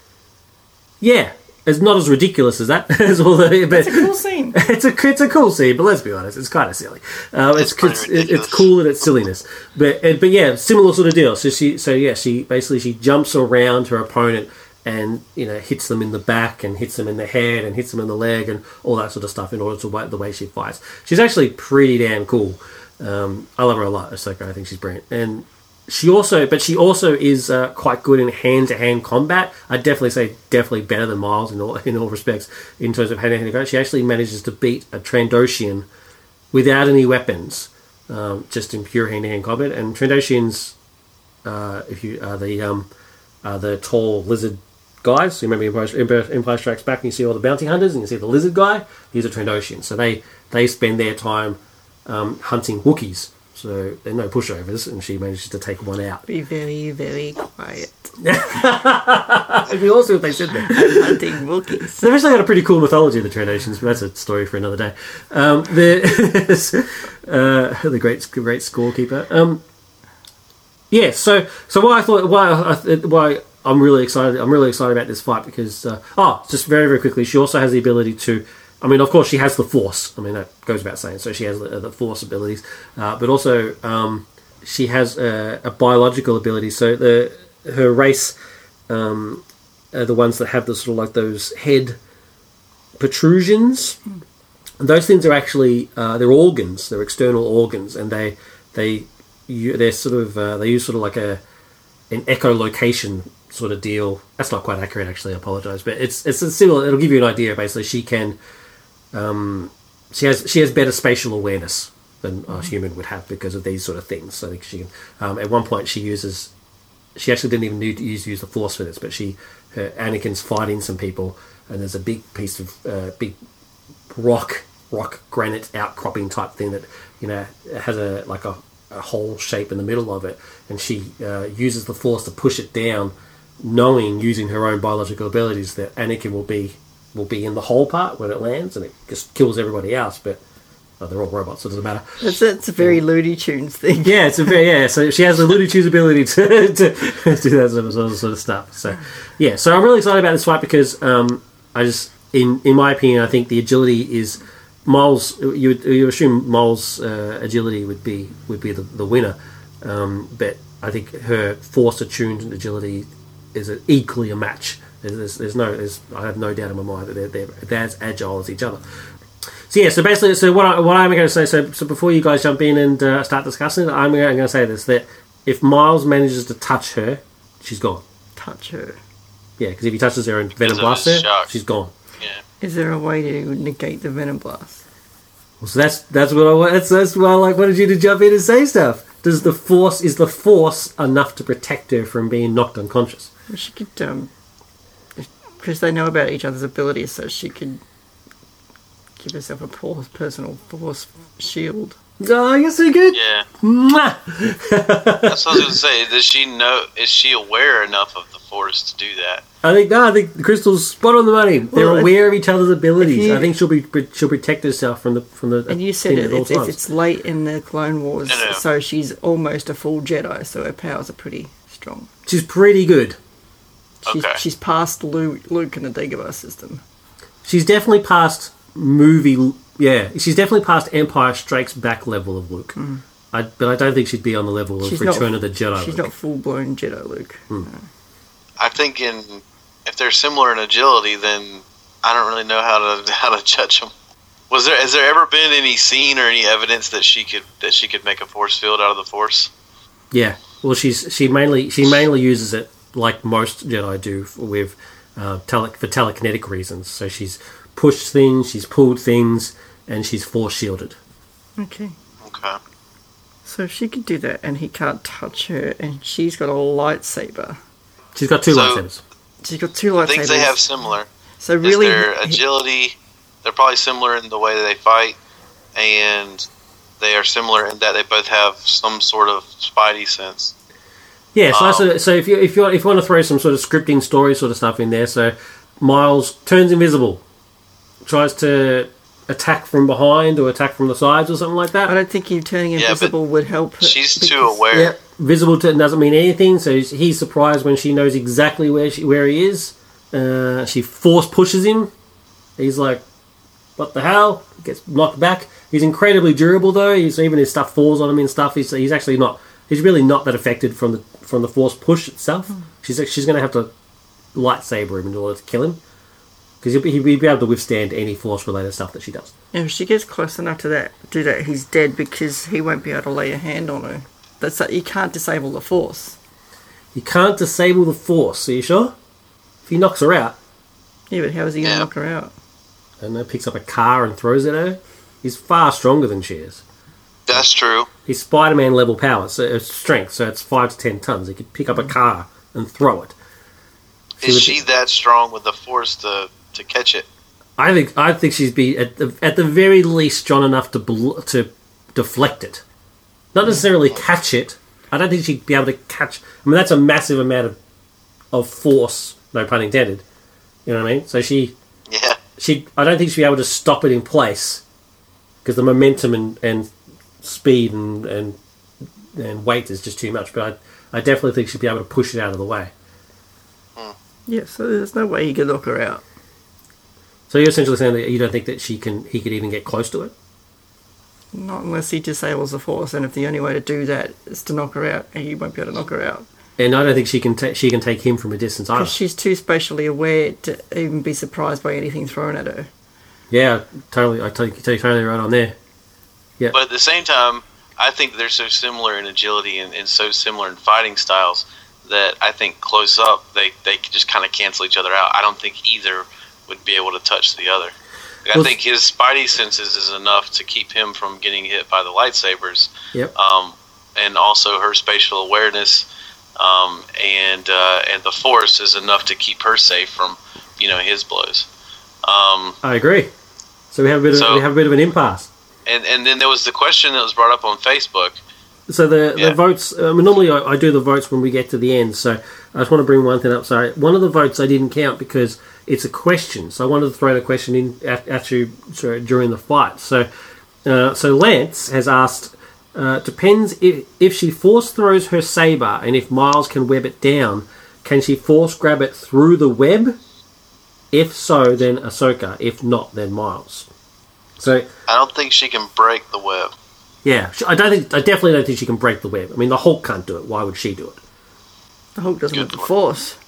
yeah, it's not as ridiculous as that. as all the, but it's a cool scene. it's a it's a cool scene, but let's be honest, it's kind of silly. Um, it's It's it's, it's cool in its silliness, but it, but yeah, similar sort of deal. So she so yeah, she basically she jumps around her opponent and you know hits them in the back and hits them in the head and hits them in the leg and all that sort of stuff in order to wa- the way she fights. She's actually pretty damn cool. Um, I love her a lot, Ahsoka. I think she's brilliant and. She also, but she also is uh, quite good in hand-to-hand combat. I'd definitely say definitely better than Miles in all in all respects in terms of hand-to-hand combat. She actually manages to beat a Trandoshan without any weapons, um, just in pure hand-to-hand combat. And Trandoshans, uh, if you are the um, are the tall lizard guys. You remember Empire, Empire Strikes Back, and you see all the bounty hunters, and you see the lizard guy. He's a Trandoshan, so they they spend their time um, hunting Wookiees. So there are no pushovers, and she manages to take one out. Be very, very quiet. It'd be awesome if they said that. Hunting Wookiees. They've actually got a pretty cool mythology, of the Trandoshans, but that's a story for another day. Um, the uh, the great great scorekeeper. Um, yeah, so so why I thought why I, why I'm really excited. I'm really excited about this fight because uh, oh, just very very quickly, she also has the ability to. I mean, of course, she has the force. I mean, that goes without saying. So she has the, the force abilities, uh, but also um, she has a, a biological ability. So the her race um, are the ones that have the sort of like those head protrusions. And those things are actually uh, they're organs. They're external organs, and they they they're sort of uh, they use sort of like a an echolocation sort of deal. That's not quite accurate, actually. I apologize, but it's it's a similar. It'll give you an idea. Basically, she can um, she has she has better spatial awareness than a human would have because of these sort of things. So I think she can. Um, at one point, she uses she actually didn't even need to use, use the force for this, but she her, Anakin's fighting some people, and there's a big piece of uh, big rock rock granite outcropping type thing that you know has a like a, a hole shape in the middle of it, and she uh, uses the force to push it down, knowing using her own biological abilities that Anakin will be will be in the hole part when it lands, and it just kills everybody else. But oh, they're all robots, so it doesn't matter. That's, that's a very Looney Tunes thing. Yeah, it's a very yeah. So she has the Looney Tunes ability to, to do that sort of, sort of stuff. So yeah, so I'm really excited about this fight because um, I just, in in my opinion, I think the agility is Miles. You would, you assume Miles' uh, agility would be would be the, the winner, um, but I think her force attuned and agility is equally a match. There's, there's, there's no, there's, I have no doubt in my mind that they're, they're, they're as agile as each other. So yeah, so basically, so what, I, what I'm going to say, so, so before you guys jump in and uh, start discussing it, I'm going to say this: that if Miles manages to touch her, she's gone. Touch her. Yeah, because if he touches her and Venom blasts her, shock. she's gone. Yeah. Is there a way to negate the venom blast? Well, so that's that's what I that's that's why I like wanted you to jump in and say stuff. Does the force is the force enough to protect her from being knocked unconscious? Well, She could, um, because they know about each other's abilities, so she could give herself a por- personal force shield. Oh, you're so good. Yeah. Mwah! That's what I was gonna say. Does she know? Is she aware enough of the Force to do that? I think no, I think the Crystal's spot on the money. They're Well, if- aware of each other's abilities. you- I think she'll be she'll protect herself from the from the. And you said it, at all it's, it's late in the Clone Wars, No, no. so she's almost a full Jedi, so her powers are pretty strong. She's pretty good. She's, Okay. she's past Luke, Luke in the Dagobah system. She's definitely past movie. Yeah, she's definitely past Empire Strikes Back level of Luke. I, but I don't think she'd be on the level of Mm. She's not- Return of the Jedi. She's Luke. not full blown Jedi Luke. I think in if they're similar in agility, then I don't really know how to how to judge them. Was there has there ever been any scene or any evidence that she could that she could make a force field out of the Force? Yeah, well, she's she mainly she mainly uses it like most Jedi do with uh, tele, for telekinetic reasons. So she's pushed things, she's pulled things, and she's force shielded. Okay. Okay. So if she could do that and he can't touch her and she's got a lightsaber. She's got two So- lightsabers. She's got two lightsabers. Things they have similar. So Is really, their agility? They're probably similar in the way they fight, and they are similar in that they both have some sort of spidey sense. Yeah, so, Oh. so, so if you if you if you want to throw some sort of scripting story sort of stuff in there, so Miles turns invisible, tries to attack from behind or attack from the sides or something like that. I don't think him turning but invisible would help her. She's too aware. Yeah, visible to, doesn't mean anything. So he's, he's surprised when she knows exactly where she, where he is. Uh, she force pushes him. He's like, "What the hell?" Gets knocked back. He's incredibly durable though. He's even his stuff falls on him and stuff. He's, he's actually not. He's really not that affected from the from the force push itself. Hmm. She's she's going to have to lightsaber him in order to kill him because he'll be, he'll be able to withstand any force related stuff that she does. If she gets close enough to that, do that, he's dead because he won't be able to lay a hand on her. That's that you can't disable the force. You can't disable the force. Are you sure? If he knocks her out, Yeah, but how is he going to Yeah. knock her out? and then picks up a car and throws it at her, he's far stronger than she is. That's true. He's Spider-Man level power, so it's strength, so it's five to ten tons. He could pick up a mm-hmm. car and throw it. it. Is would- she that strong with the Force to to catch it? I think I think she's be at the at the very least strong enough to bl- to deflect it. Not necessarily mm-hmm. catch it. I don't think she'd be able to catch. I mean, that's a massive amount of of force. No pun intended. You know what I mean? So she Yeah. she I don't think she'd be able to stop it in place because the momentum and, and speed and, and and weight is just too much. But I I definitely think she'd be able to push it out of the way. Hmm. Yeah, so there's no way you could knock her out. So you're essentially saying that you don't think that she can he could even get close to it. Not unless he disables the force, and if the only way to do that is to knock her out, he won't be able to knock her out. And I don't think she can ta- she can take him from a distance either. Because she's too spatially aware to even be surprised by anything thrown at her. Yeah, totally. I take you totally right on there. But at the same time, I think they're so similar in agility and, and so similar in fighting styles that I think close up they, they just kind of cancel each other out. I don't think either would be able to touch the other. Like, Well- I think his spidey senses is enough to keep him from getting hit by the lightsabers. Yep. Um, and also her spatial awareness um, and uh, and the force is enough to keep her safe from you know his blows. Um, I agree. So we have a bit of So- we have a bit of an impasse. And and then there was the question that was brought up on Facebook. So the, Yeah. the votes. I mean, normally I, I do the votes when we get to the end. So I just want to bring one thing up. Sorry, one of the votes I didn't count because it's a question. So I wanted to throw the question in at, at you sorry, during the fight. So uh, so Lance has asked. Uh, depends if if she force throws her saber and if Miles can web it down, can she force grab it through the web? If so, then Ahsoka. If not, then Miles. So I don't think she can break the web. yeah, I don't think. I definitely don't think she can break the web. I mean, the Hulk can't do it. Why would she do it? The Hulk doesn't Good have the point. force.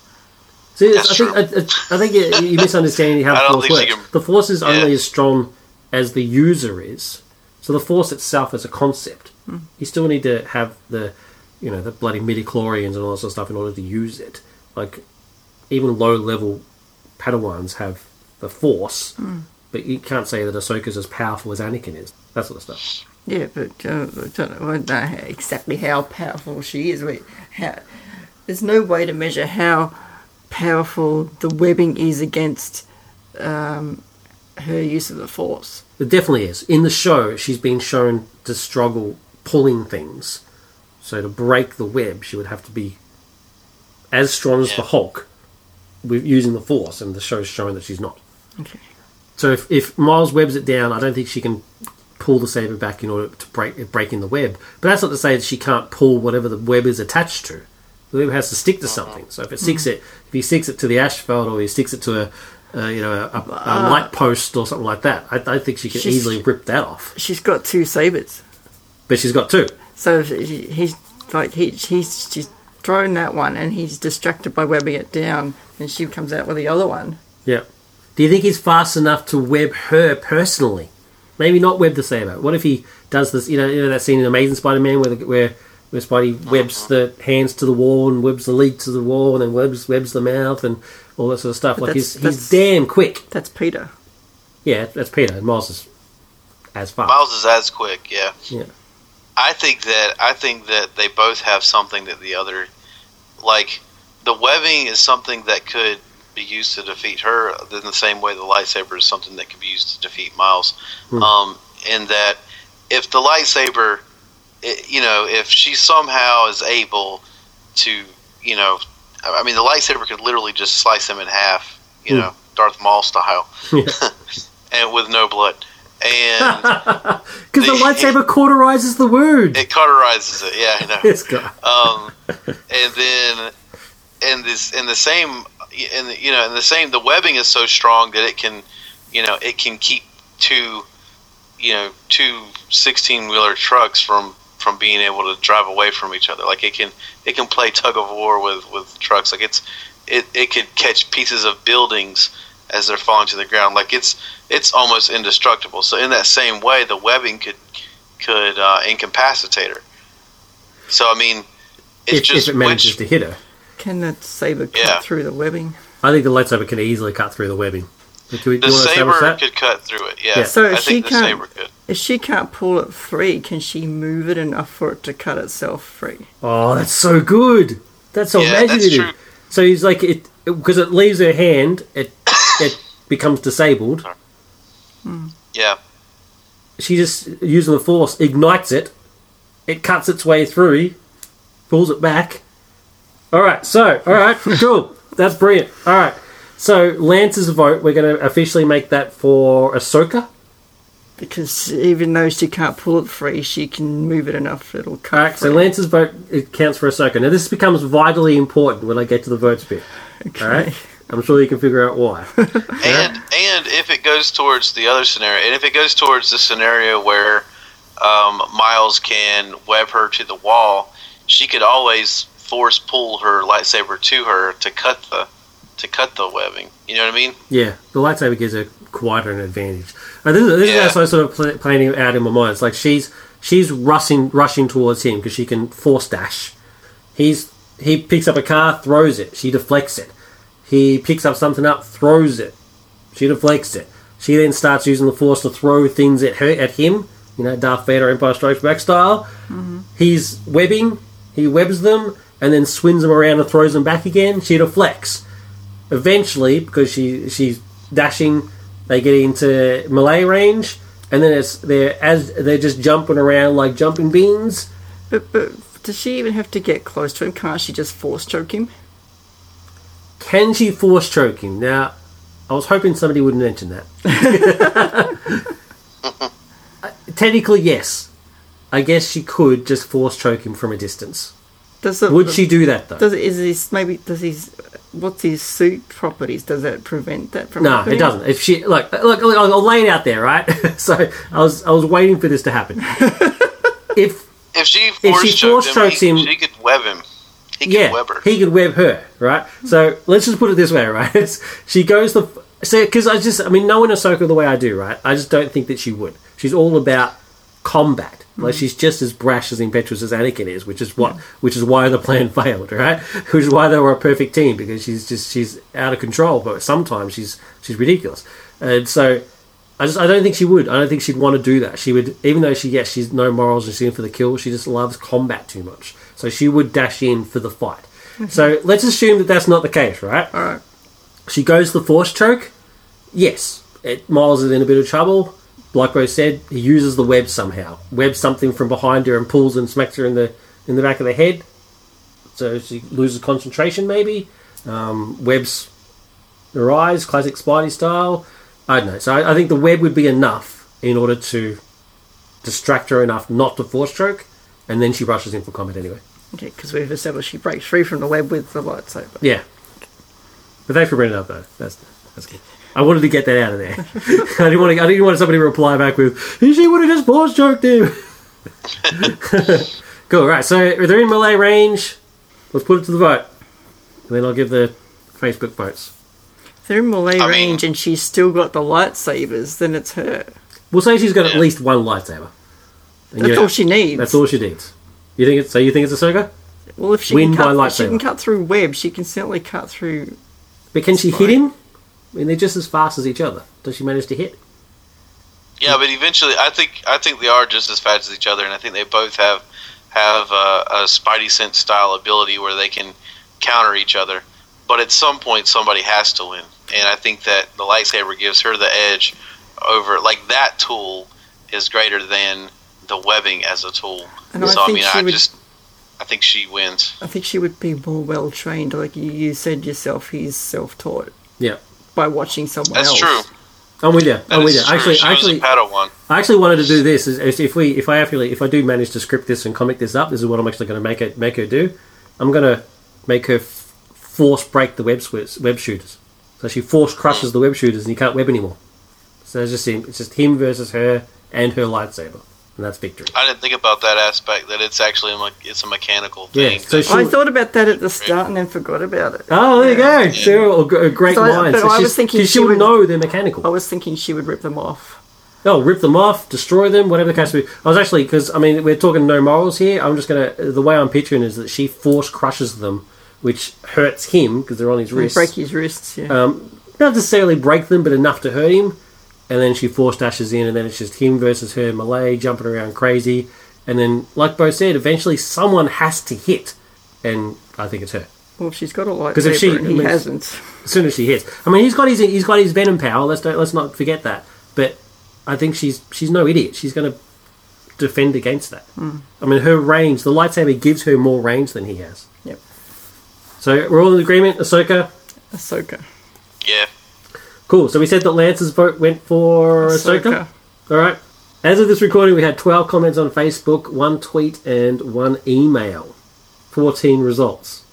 See, That's I think I, I I think you, you misunderstanding how the force works. can- The force is only Yeah. as strong as the user is. So the force itself is a concept. Hmm. You still need to have the, you know, the bloody midichlorians and all that sort of stuff in order to use it. Like, even low level Padawans have the force, hmm. But you can't say that Ahsoka's as powerful as Anakin is. That sort of stuff. Yeah, but uh, I don't know, I don't know exactly how powerful she is. Wait, how, there's no way to measure how powerful the webbing is against um, her use of the force. It definitely is. In the show, she's been shown to struggle pulling things. So to break the web, she would have to be as strong as the Hulk with using the Force, and the show's showing that she's not. Okay. So if, if Miles webs it down, I don't think she can pull the saber back in order to break break in the web. But that's not to say that she can't pull whatever the web is attached to. The web has to stick to something. So if it sticks it, if he sticks it to the asphalt or he sticks it to a, uh, you know, a, a, a light post or something like that, I, I think she can easily rip that off. She's got two sabers, But she's got two. so he's like he, he's she's thrown that one and he's distracted by webbing it down, and she comes out with the other one. Yeah. Do you think he's fast enough to web her personally? Maybe not web the saber. What if he does this? You know, you know that scene in Amazing Spider-Man where the, where where Spidey webs the hands to the wall and webs the leg to the wall and then webs webs the mouth and all that sort of stuff. But like he's that's- he's damn quick. That's Peter. Yeah, that's Peter. And Miles is as fast. Miles is as quick, yeah. Yeah. I think that I think that they both have something that the other like the webbing is something that could be used to defeat her in the same way the lightsaber is something that could be used to defeat Miles. Hmm. Um, in that if the lightsaber it, you know, if she somehow is able to, you know, I mean, the lightsaber could literally just slice him in half, you Hmm. know, Darth Maul style, Yeah. and with no blood. And Because the lightsaber cauterizes the wound. it cauterizes it. Yeah, I know. This guy. um, and then in this in the same the, you know and the same the webbing is so strong that it can you know it can keep two you know two 16 wheeler trucks from from being able to drive away from each other. Like it can it can play tug of war with with trucks. Like it's it, it could catch pieces of buildings as they're falling to the ground. Like it's it's almost indestructible. So in that same way the webbing could could uh, incapacitate her. So I mean it's If, just if it manages which to hit her. Can that saber cut through the webbing? I think the lightsaber can easily cut through the webbing. Do we, do the you want to establish saber that? could cut through it. Yeah, Yeah. So I if she think can't- saber could. If she can't pull it free, can she move it enough for it to cut itself free? Oh, that's so good. That's so Yeah, that's imaginative. true. So he's like it because it leaves her hand. It it becomes disabled. Hmm. Yeah, She just using the force ignites it, it cuts its way through, pulls it back. All right, so all right, cool. That's brilliant. All right, so Lance's vote. We're going to officially make that for Ahsoka. Because even though she can't pull it free, she can move it enough it'll cut. All right, so. Lance's vote it counts for Ahsoka. Now this becomes vitally important when I get to the votes bit. All right, I'm sure you can figure out why. And and if it goes towards the other scenario, and if it goes towards the scenario where um, Miles can web her to the wall, she could always force pull her lightsaber to her to cut the to cut the webbing. You know what I mean? Yeah, the lightsaber gives her quite an advantage. Uh, this is, this Yeah. is also sort of pl- playing it out in my mind. It's like she's she's rushing rushing towards him because she can force dash. He's he picks up a car, throws it. She deflects it. He picks up something up, throws it. She deflects it. She then starts using the force to throw things at her at him. You know, Darth Vader, Empire Strikes Back style. He's webbing. He webs them and then swings them around and throws them back again. She deflects eventually, because she she's dashing, they get into melee range, and then it's they're as they're just jumping around like jumping beans. But, but does she even have to get close to him? Can't she just force choke him? Can she force choke him? Now, I was hoping somebody wouldn't mention that. Uh, technically, yes. I guess she could just force choke him from a distance. Does it, Would she do that though? Does is this maybe does his what's his suit properties? Does that prevent that from? No, happening? it doesn't. If she look, look, look I'll lay it out there, right? so I was, I was waiting for this to happen. if If she she force choked force him, chokes he, him- she could web him. He could yeah, web her. he could web her, right? So let's just put it this way, right? It's- she goes the so because I just, I mean, knowing Ahsoka the way I do, right? I just don't think that she would. She's all about combat. Like hmm. she's just as brash as impetuous as Anakin is, which is what, which is why the plan failed, right? Which is why they were a perfect team because she's just she's out of control, but sometimes she's she's ridiculous, and so. I just I don't think she would. I don't think she'd want to do that. She would, even though she yes she's no morals and she's in for the kill. She just loves combat too much. So she would dash in for the fight. Mm-hmm. So let's assume that that's not the case, right? All right. She goes the force choke. Yes, it, Miles is in a bit of trouble. Like Bo said, he uses the web somehow. Webs something from behind her and pulls and smacks her in the in the back of the head. So she loses concentration, maybe. Um, webs her eyes, classic Spidey style. I don't know. So I, I think the web would be enough in order to distract her enough not to force choke, and then she rushes in for combat anyway. Okay, because we've established she breaks free from the web with the lightsaber. Yeah. But thanks for bringing it up, though. That's that's good. I wanted to get that out of there. I didn't want to. I didn't want somebody to reply back with, "She would have just force choked him." cool. Right. So they're in melee range. Let's put it to the vote, and then I'll give the Facebook votes. If they're in melee I mean- range and she's still got the lightsabers, then it's her. We'll say she's got at least one lightsaber. And That's you- all she needs. That's all she needs. You think it's so? You think it's a Ahsoka? Well, if she Win can cut, by if she can cut through web, she can certainly cut through. But can she hit him? I mean, they're just as fast as each other. Does she manage to hit? Yeah, but eventually, I think I think they are just as fast as each other, and I think they both have have uh, a Spidey sense style ability where they can counter each other. But at some point, somebody has to win, and I think that the lightsaber gives her the edge over. Like that tool is greater than the webbing as a tool. And I so I, think mean, I would- just I think she wins. I think she would be more well trained. Like you, you said yourself, he's self taught Yeah. By watching someone That's else. That's true. I'm with you. That I'm with you. true. Actually, she actually, was a Padawan. I actually wanted to do this. Is, is if we, if I actually, if I do manage to script this and comic this up, this is what I'm actually going to make it, make her do. I'm going to make her f- force break the web swi- web shooters. So she force crushes hmm. the web shooters, and you can't web anymore. So it's just him. It's just him versus her and her lightsaber, and that's victory. I didn't think about that aspect. That it's actually a, me- it's a mechanical Yeah. thing. So she. I thought about that at the start and then forgot about it. Oh, there you go. So, a great So I- mind. but So I was thinking thinking 'cause she she would would- know they're mechanical. I was thinking she would rip them off. Oh, rip them off, destroy them, whatever the case may be. I was actually because I mean we're talking no morals here. I'm just gonna the way I'm picturing is that she force crushes them, which hurts him because they're on his wrists. break his wrists. Yeah. Um, not necessarily break them, but enough to hurt him. And then she force dashes in, and then it's just him versus her melee, jumping around crazy. And then, like Bo said, eventually someone has to hit, and I think it's her. well, she's got a 'cause if lightsaber she- he I mean- hasn't. As soon as she hits, I mean, he's got his he's got his venom power. Let's don't let's not forget that. But I think she's she's no idiot. She's gonna defend against that. Hmm. I mean, her range, the lightsaber gives her more range than he has. Yep. So we're all in agreement. Ahsoka, Ahsoka. Yeah. Cool. So we said that Lance's vote went for Ahsoka. Ahsoka. All right. As of this recording, we had 12 comments on Facebook, one tweet, and one email. 14 results.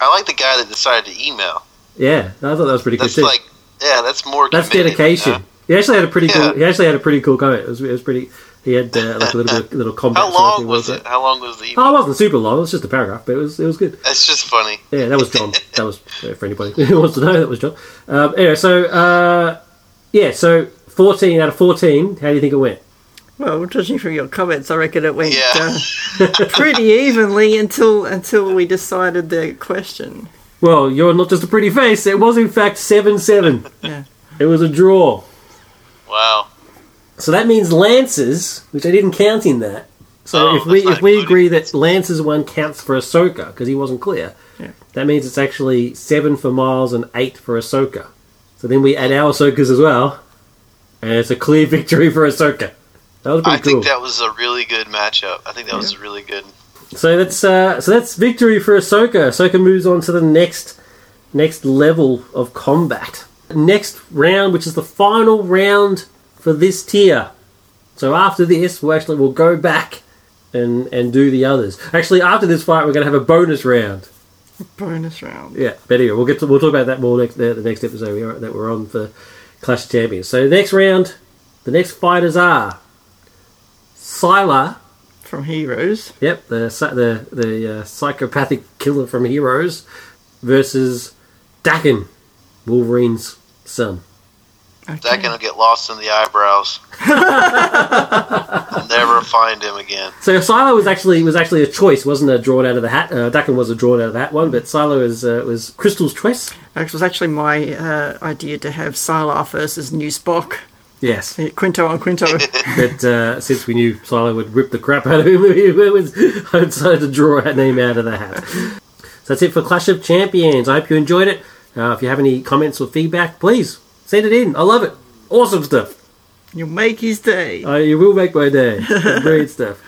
I like the guy that decided to email. Yeah, I thought that was pretty That's good too. like, yeah, that's more. That's dedication. you? He actually had a pretty cool. He actually had a pretty cool comment. It was, it was pretty. He had uh, like a little bit, little combat. How sort of long was with it? How long was the email? Oh, it wasn't super long. It was just a paragraph, but it was it was good. That's just funny. Yeah, that was John. that was uh, for anybody who wants to know. That was John. Um, anyway, so uh, yeah, so fourteen out of fourteen. How do you think it went? Well, judging from your comments, I reckon it went Yeah. uh, pretty evenly until until we decided the question. Well, you're not just a pretty face. It was in fact seven seven. Yeah. It was a draw. Wow. So that means Lance's, which I didn't count in that. So Oh, if we if we agree that Lance's one counts for Ahsoka because he wasn't clear, Yeah. that means it's actually seven for Miles and eight for Ahsoka. So then we add our Ahsokas as well, and it's a clear victory for Ahsoka. That was pretty cool. I cool. think that was a really good matchup. I think that was really good. So that's uh, so that's victory for Ahsoka. Ahsoka moves on to the next next level of combat. Next round, which is the final round for this tier. So after this, we'll actually we'll go back and and do the others. Actually, after this fight, we're going to have a bonus round. Bonus round. Yeah, but anyway, we'll get to, we'll talk about that more next the, the next episode we are, that we're on for Clash of Champions. So next round, the next fighters are Sylar. From Heroes. Yep, the the the uh, psychopathic killer from Heroes versus Daken, Wolverine's son. Okay. That gonna get lost in the eyebrows. I'll never find him again. So Sylar was actually was actually a choice, wasn't a drawn out of the hat. Uh, Daken was a drawn out of that one, but Sylar was uh, was Crystal's choice. It was actually my uh, idea to have Sylar versus New Spock. Yes, Yeah, Quinto on Quinto. but uh, since we knew Sylar would rip the crap out of him, it was, I decided to draw that name out of the hat. So that's it for Clash of Champions. I hope you enjoyed it. Uh, if you have any comments or feedback, please send it in. I love it. Awesome stuff. You'll make his day. Uh, you will make my day. Great stuff.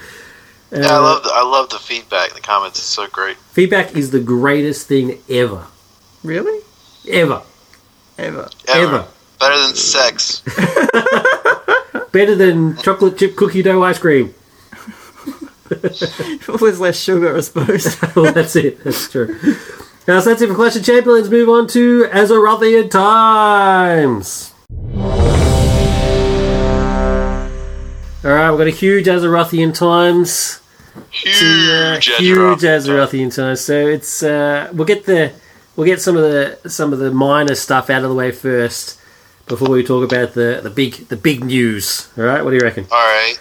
Uh, Yeah, I love the, I love the feedback. The comments are so great. feedback is the greatest thing ever, Really? ever, Ever. Ever. ever. Better than sex. Better than chocolate chip cookie dough ice cream. There's less sugar, I suppose. well, that's it. That's true. Now, so that's it for Clash of Champions. Let's move on to Azerothian Times. All right, we've got a huge Azerothian Times. Huge, to, uh, huge Azerothian times. So it's uh, we'll get the we'll get some of the some of the minor stuff out of the way first before we talk about the the big the big news. All right, what do you reckon? All right.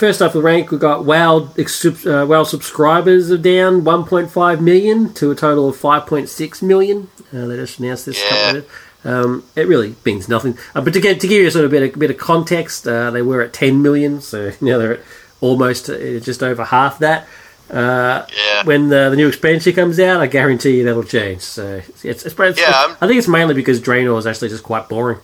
First off, the rank we've got WoW uh, WoW subscribers are down 1.5 million to a total of 5.6 million. Uh, they just announced this. a couple Yeah. Um, it really means nothing. Uh, but to get to give you a sort of bit of, bit of context, uh, they were at 10 million, so now they're at almost uh, just over half that. Uh, Yeah. when the, the new expansion comes out, I guarantee you that'll change. So it's, it's, it's, Yeah, I think it's mainly because Draenor is actually just quite boring.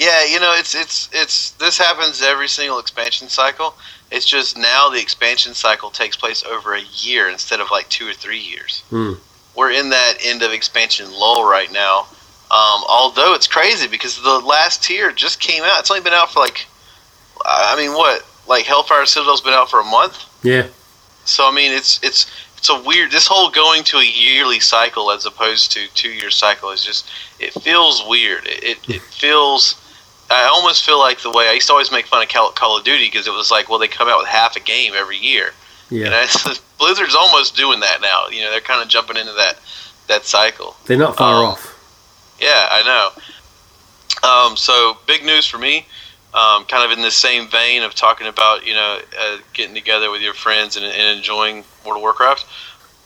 Yeah, you know, it's it's it's this happens every single expansion cycle. It's just now the expansion cycle takes place over a year instead of like two or three years. Hmm. We're in that end of expansion lull right now. Um, although it's crazy because the last tier just came out. It's only been out for like, I mean, what? Like Hellfire Citadel's been out for a month. Yeah, So I mean, it's it's it's a weird. This whole going to a yearly cycle as opposed to two year cycle is just it feels weird. It it, it feels. I almost feel like the way I used to always make fun of Call, Call of Duty because it was like, well, they come out with half a game every year. yeah. You know, Blizzard's almost doing that now. You know, they're kind of jumping into that that cycle. They're not far Um, off. Yeah, I know. Um, so big news for me. Um, kind of in the same vein of talking about you know uh, getting together with your friends and, and enjoying World of Warcraft.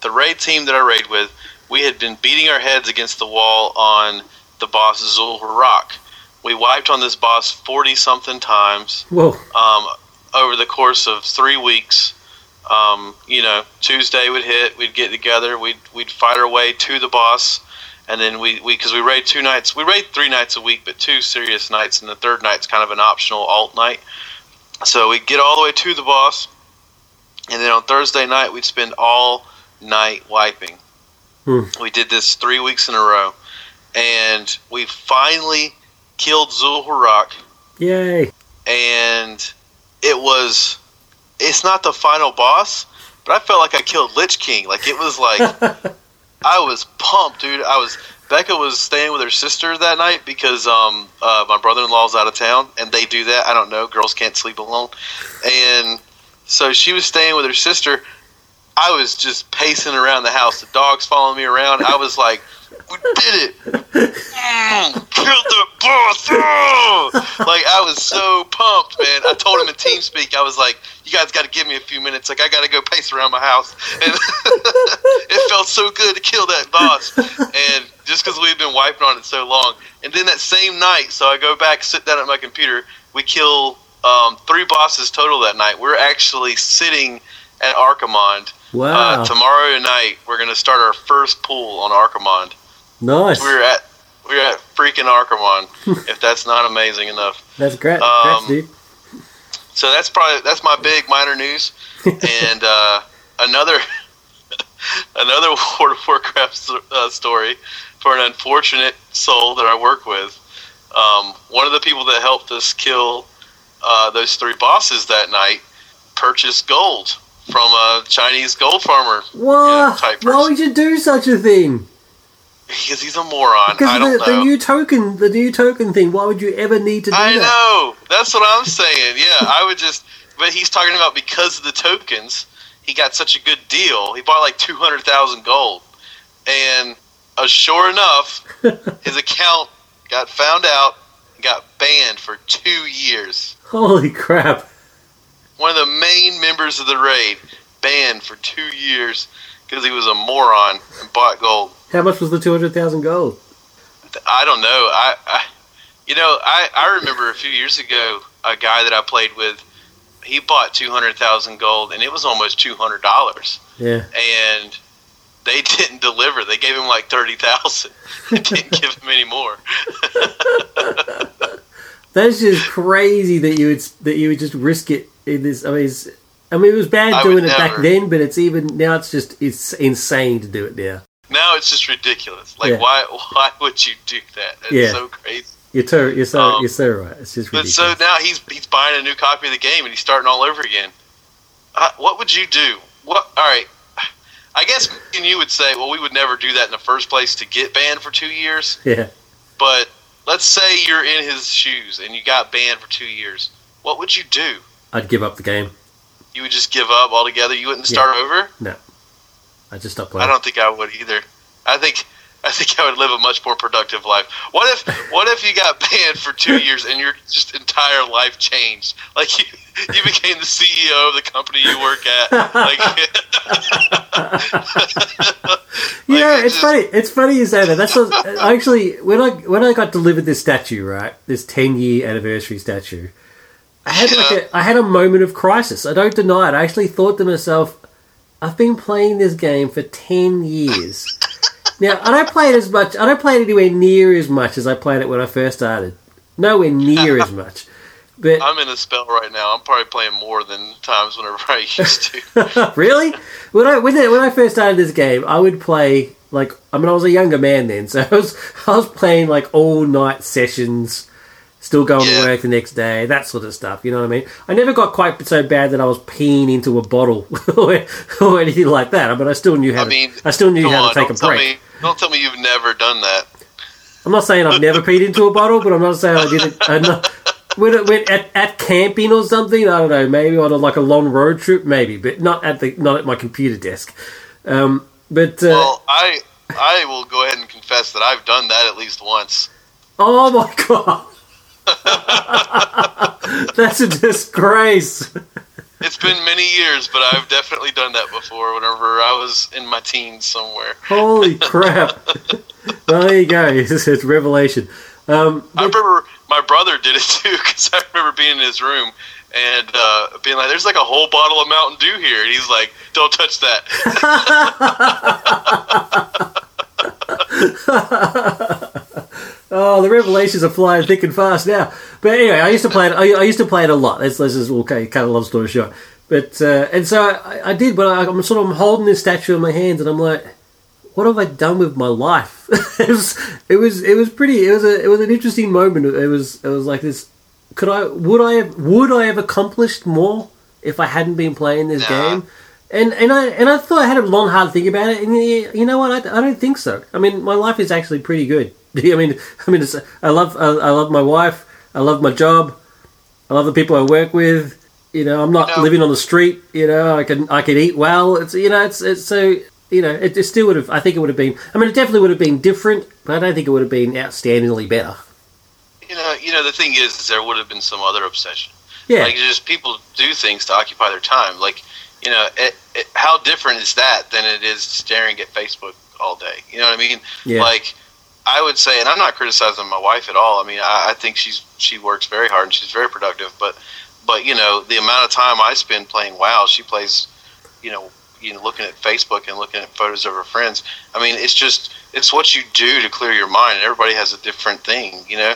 The raid team that I raid with, we had been beating our heads against the wall on the boss Xhul'horac. We wiped on this boss forty something times Whoa. um, over the course of three weeks. Um, you know, Tuesday would hit, we'd get together, we'd we'd fight our way to the boss, and then we we because we raid two nights, we raid three nights a week, but two serious nights, and the third night's kind of an optional alt night. So we get all the way to the boss, and then on Thursday night we'd spend all night wiping. Hmm. We did this three weeks in a row, and we finally killed Xhul'horac, Yay! and it was. It's not the final boss, but I felt like I killed Lich King. Like it was like I was pumped, dude. I was Becca was staying with her sister that night because um uh, my brother in law's out of town, and they do that. I don't know. Girls can't sleep alone, and so she was staying with her sister. I was just pacing around the house. The dogs following me around. I was like, "We did it! Mm, killed the boss!" Oh! Like I was so pumped, man. I told him in TeamSpeak, I was like, "You guys got to give me a few minutes. Like I got to go pace around my house." And it felt so good to kill that boss, and just because we've been wiping on it so long. And then that same night, so I go back, sit down at my computer. We kill um, three bosses total that night. We're actually sitting at Archimonde. Wow! Uh, tomorrow night, we're going to start our first pool on Archimonde. Nice. We're at we're at freaking Archimonde. if that's not amazing enough, That's great. Um, dude. so that's probably that's my big minor news. and uh, another another World of Warcraft uh, story for an unfortunate soul that I work with. Um, one of the people that helped us kill uh, those three bosses that night purchased gold from a Chinese gold farmer What? type Why would you do such a thing? Because he's a moron. I Because don't the, know. the new token, the new token thing. Why would you ever need to do I that? know. That's what I'm saying. Yeah, I would just. But he's talking about because of the tokens, he got such a good deal. He bought like two hundred thousand gold, and uh, sure enough, his account got found out, and got banned for two years. Holy crap! One of the main members of the raid banned for two years because he was a moron and bought gold. How much was the two hundred thousand gold? I don't know. I, I you know, I, I remember a few years ago a guy that I played with. He bought two hundred thousand gold, and it was almost two hundred dollars. Yeah. And they didn't deliver. They gave him like thirty thousand. They didn't give him any more. That's just crazy that you would that you would just risk it in this. I mean, it's, I mean, it was bad I doing it back then, but it's even now. It's just it's insane to do it now. Now it's just ridiculous. Like Yeah. why why would you do that? It's Yeah. so crazy. You're so you're so Um, you're so right. It's just But so now he's he's buying a new copy of the game and he's starting all over again. Uh, what would you do? What? All right. I guess and you would say, well, we would never do that in the first place to get banned for two years. yeah. But let's say you're in his shoes and you got banned for two years. What would you do? I'd give up the game. You would just give up altogether. You wouldn't Yeah. start over. No. I'd just stop playing. I don't think I would either. I think I think I would live a much more productive life. What if what if you got banned for two years and your just entire life changed? Like you you became the CEO of the company you work at. Like know, it's just- funny. It's funny you say that. That's what, actually when I when I got delivered this statue, right, this ten year anniversary statue, I had like Yeah. a I had a moment of crisis. I don't deny it. I actually thought to myself, I've been playing this game for ten years. now I don't play it as much. I don't play it anywhere near as much as I played it when I first started. Nowhere near as much. But I'm in a spell right now. I'm probably playing more than times whenever I used to. really? When I when, when I first started this game, I would play like I mean I was a younger man then, so I was I was playing like all night sessions, still going Yeah. to work the next day, that sort of stuff. You know what I mean? I never got quite so bad that I was peeing into a bottle or, or anything like that. But I still knew how. I mean, to, I still knew how on, to take a break. me don't tell me you've never done that. I'm not saying I've never peed into a bottle, but I'm not saying I didn't. when, when at, at camping or something, I don't know, maybe on a, like a long road trip, maybe, but not at the not at my computer desk. Um, but uh, Well, I I will go ahead and confess that I've done that at least once. oh my god, that's a disgrace. It's been many years, but I've definitely done that before. Whenever I was in my teens somewhere, Holy crap! well, there you go. It's, it's revelation. Um, I remember my brother did it too because I remember being in his room and uh, being like, "There's like a whole bottle of Mountain Dew here," and he's like, "Don't touch that." Oh, the revelations are flying thick and fast now. But anyway, I used to play it. I, I used to play it a lot. Let's, let's just okay, cut a long story short. But uh, and so I, I did, but I, I'm sort of I'm holding this statue in my hands, and I'm like, what have I done with my life? it was it was it was pretty. It was a it was an interesting moment. It was it was like this. Could I would I have would I have accomplished more if I hadn't been playing this Nah. game? And and I and I thought I had a long hard think about it, and you you know what? I, I don't think so. I mean, my life is actually pretty good. I mean, I mean, it's, I love I, I love my wife. I love my job. I love the people I work with. You know, I'm not know- living on the street. You know, I can I can eat well. It's you know, it's it's so you know, it, it still would have. I think it would have been. I mean, it definitely would have been different, but I don't think it would have been outstandingly better. You know, you know the thing is, is there would have been some other obsession. Yeah, Like just people do things to occupy their time. Like you know, it, it, how different is that than it is staring at Facebook all day? You know what I mean? yeah, Like I would say, and I'm not criticizing my wife at all. I mean, I, I think she's she works very hard and she's very productive. But but you know, the amount of time I spend playing WoW, she plays, you know, you know, looking at Facebook and looking at photos of her friends. I mean, it's just it's what you do to clear your mind. And everybody has a different thing, you know.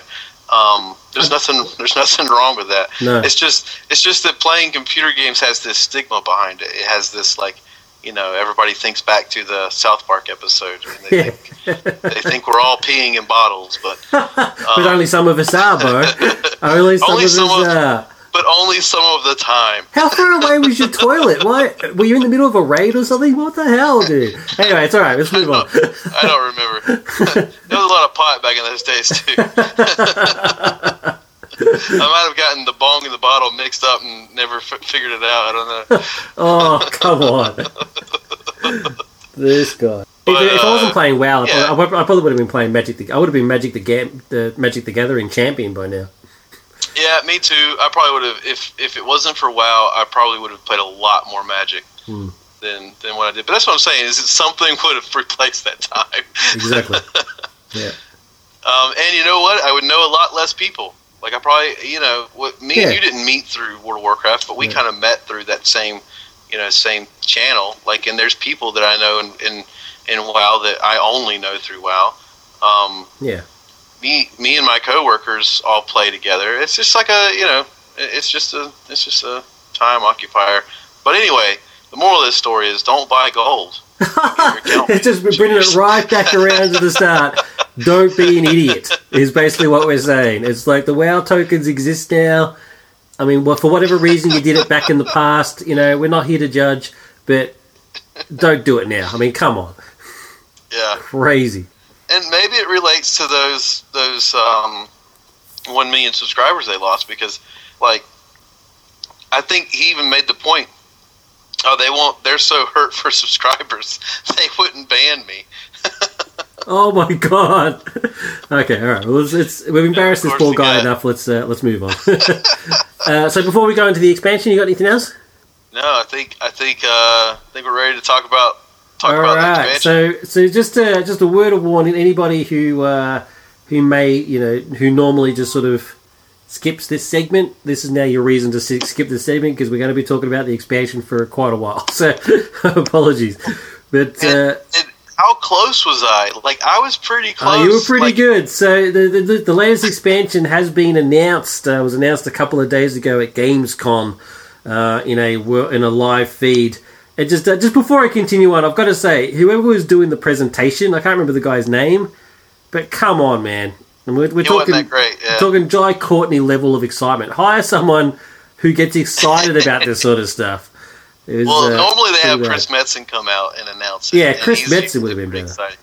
Um, there's nothing. There's nothing wrong with that. no, It's just it's just that playing computer games has this stigma behind it. It has this like you know everybody thinks back to the South Park episode and they yeah. think they think we're all peeing in bottles, but but only some of us are, bro. Only some Only of us of- are. but only some of the time. How far away was your toilet? Why were you in the middle of a raid or something? What the hell, dude? Anyway, it's all right. Let's move on. I don't remember. there was a lot of pot back in those days too. I might have gotten the bong and the bottle mixed up and never f- figured it out. I don't know. Oh, come on. this guy. But, if, if I wasn't uh, playing WoW, I, probably, I probably would have been playing Magic. The, I would have been Magic the Gam, the Magic the Gathering champion by now. Yeah, me too. I probably would have if if it wasn't for WoW, I probably would have played a lot more Magic Hmm. than than what I did. But that's what I'm saying is that something would have replaced that time. Exactly. yeah. Um, and you know what? I would know a lot less people. Like I probably, you know, what me Yeah. and you didn't meet through World of Warcraft, but we Yeah. kind of met through that same, you know, same channel. Like, and there's people that I know in in, in WoW that I only know through WoW. Um, Yeah. me, me and my coworkers all play together. It's just like a, you know, it's just a, it's just a time occupier. But anyway, the moral of this story is don't buy gold. it's just bringing it right back around to the start. Don't be an idiot. Is basically what we're saying. It's like the WoW tokens exist now. I mean, well, for whatever reason you did it back in the past, you know, we're not here to judge, but don't do it now. I mean, come on, Yeah. crazy. and maybe it relates to those those um, one million subscribers they lost because, like, I think he even made the point. Oh, they won't. They're so hurt for subscribers, they wouldn't ban me. Oh my god. Okay, all right. Well, it's, it's we've embarrassed Of this poor guy enough. Let's uh, let's move on. uh, so before we go into the expansion, you got anything else? No, I think I think uh, I think we're ready to talk about talk All about the right. expansion. So, so just a, just a word of warning: anybody who uh, who may you know who normally just sort of skips this segment, this is now your reason to skip this segment because we're going to be talking about the expansion for quite a while. So, apologies, but. Uh, how close was I? Like I was pretty close. Oh, you were pretty Like, good. So the, the the latest expansion has been announced. Uh, was announced a couple of days ago at Gamescom uh, in a in a live feed. And just uh, just before I continue on, I've got to say, whoever was doing the presentation, I can't remember the guy's name, but come on, man, and we're, we're talking great. Yeah. talking Jai Courtney level of excitement. Hire someone who gets excited about this sort of stuff. Was, well, uh, normally they have Chris. Metzen come out and announce it. Yeah, Chris Metzen would have been better. exciting.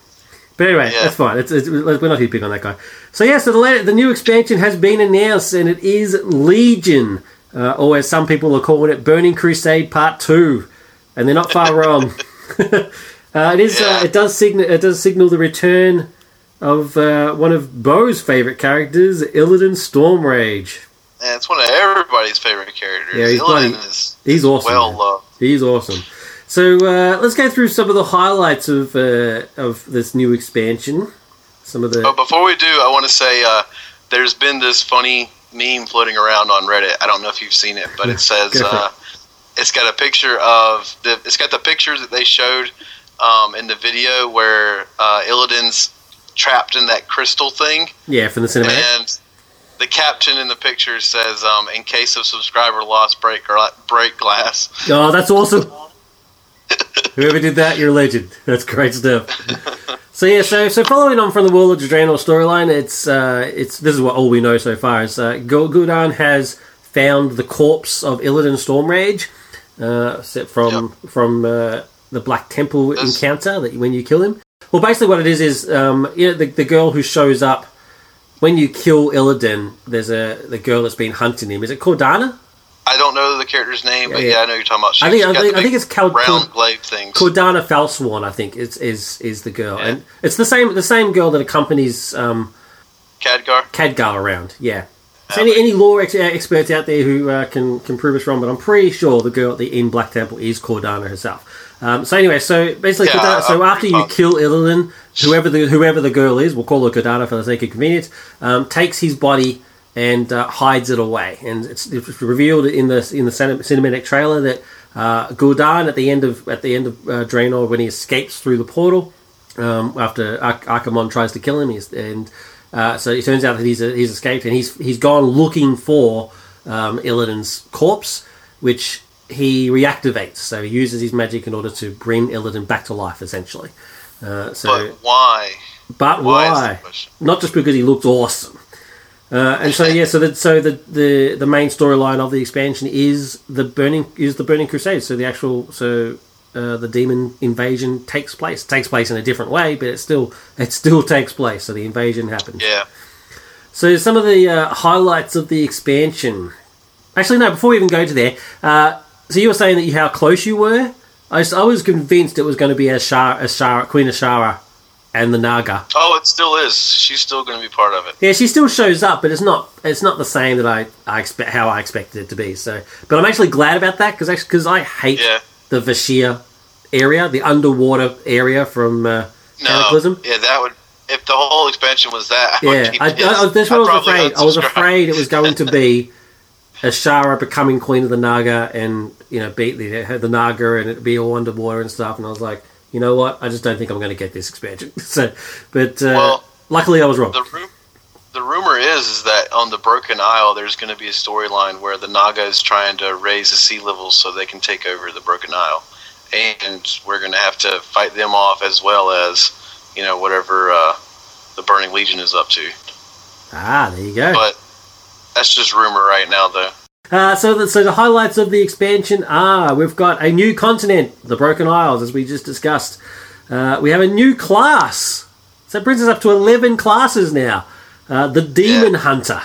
But anyway, Yeah. that's fine. It's, it's, we're not here pick on that guy. So yeah, so the, la- the new expansion has been announced, and it is Legion, uh, or as some people are calling it, Burning Crusade Part Two, and they're not far wrong. uh, it is. Uh, it does signal. It does signal the return of uh, one of Bo's favorite characters, Illidan Stormrage. And it's one of everybody's favorite characters. Yeah, he's Illidan bloody- is He's awesome. well man. loved. He's awesome. So uh, let's go through some of the highlights of uh, of this new expansion. Some of the But before we do, I want to say uh, there's been this funny meme floating around on Reddit. I don't know if you've seen it, but it says Go it. uh, it's got a picture of the. It's got the pictures that they showed um, in the video where uh, Illidan's trapped in that crystal thing, Yeah, from the cinematic. and the caption in the picture says, um, "In case of subscriber loss, break break glass." Oh, that's awesome. Whoever did that, you're a legend. That's great stuff. So yeah, so so following on from the World of Draenor storyline, it's uh, it's this is what all we know so far is uh, Gu- Gul'dan has found the corpse of Illidan Stormrage, uh, set from from uh, the Black Temple This- encounter that when you kill him. Well, basically what it is is um, you know the, the girl who shows up when you kill Illidan. There's a the girl that's been hunting him. Is it Cordana? I don't know the character's name, but Yeah, yeah, yeah. I know you're talking about. I think- I think- I think it's Cal- round glaive things. Cordana Felsong, I think, is is is the girl, Yeah. and it's the same the same girl that accompanies um, Khadgar. Khadgar around. Yeah. So any, any lore ex- uh, experts out there who uh, can can prove us wrong, but I'm pretty sure the girl at the in Black Temple is Cordana herself. Um, so anyway, so basically, Yeah, so after you kill Illidan, whoever the whoever the girl is, we'll call her Cordana for the sake of convenience, um, takes his body and uh, hides it away. And it's, it's revealed in the in the cinematic trailer that uh, Gul'dan at the end of at the end of uh, Draenor when he escapes through the portal um, after Ar- Archimonde tries to kill him, he's, and uh, so it turns out that he's he's escaped and he's he's gone looking for um, Illidan's corpse, which he reactivates. So he uses his magic in order to bring Illidan back to life, essentially. Uh, so, But why? but Why why? is the question. Not just because he looks awesome. Uh, and so yeah, so the so the the, the main storyline of the expansion is the burning is the burning crusade. So the actual so uh, the demon invasion takes place. It takes place in a different way, but it still it still takes place. So the invasion happens. Yeah. So some of the uh, highlights of the expansion. Actually, no. Before we even go to there, uh, so you were saying that you, how close you were. I was, I was convinced it was going to be Azshara, Azshara, Queen Azshara, and the Naga. Oh, it still is. She's still going to be part of it. Yeah, she still shows up, but it's not it's not the same that I, I expect how I expected it to be. So, but I'm actually glad about that because because I hate Yeah. the Vashj'ir area, the underwater area from uh, No. Cataclysm. Yeah, that would. If the whole expansion was that, I Yeah, I. I, that's what I was afraid. I was afraid it was going to be Azshara becoming queen of the Naga and you know beat the the Naga and it'd be all underwater and stuff. And I was like, you know what? I just don't think I'm going to get this expansion. so, but uh, Well, luckily I was wrong. The ru- the rumor is, is that on the Broken Isle, there's going to be a storyline where the Naga is trying to raise the sea levels so they can take over the Broken Isle, and we're going to have to fight them off as well as, you know, whatever uh, the Burning Legion is up to. ah, there you go. But that's just rumor right now, though. Uh, so, the, so the highlights of the expansion are we've got a new continent, the Broken Isles, as we just discussed. Uh, we have a new class. So that brings us up to 11 classes now. Uh, the Demon Yeah. Hunter.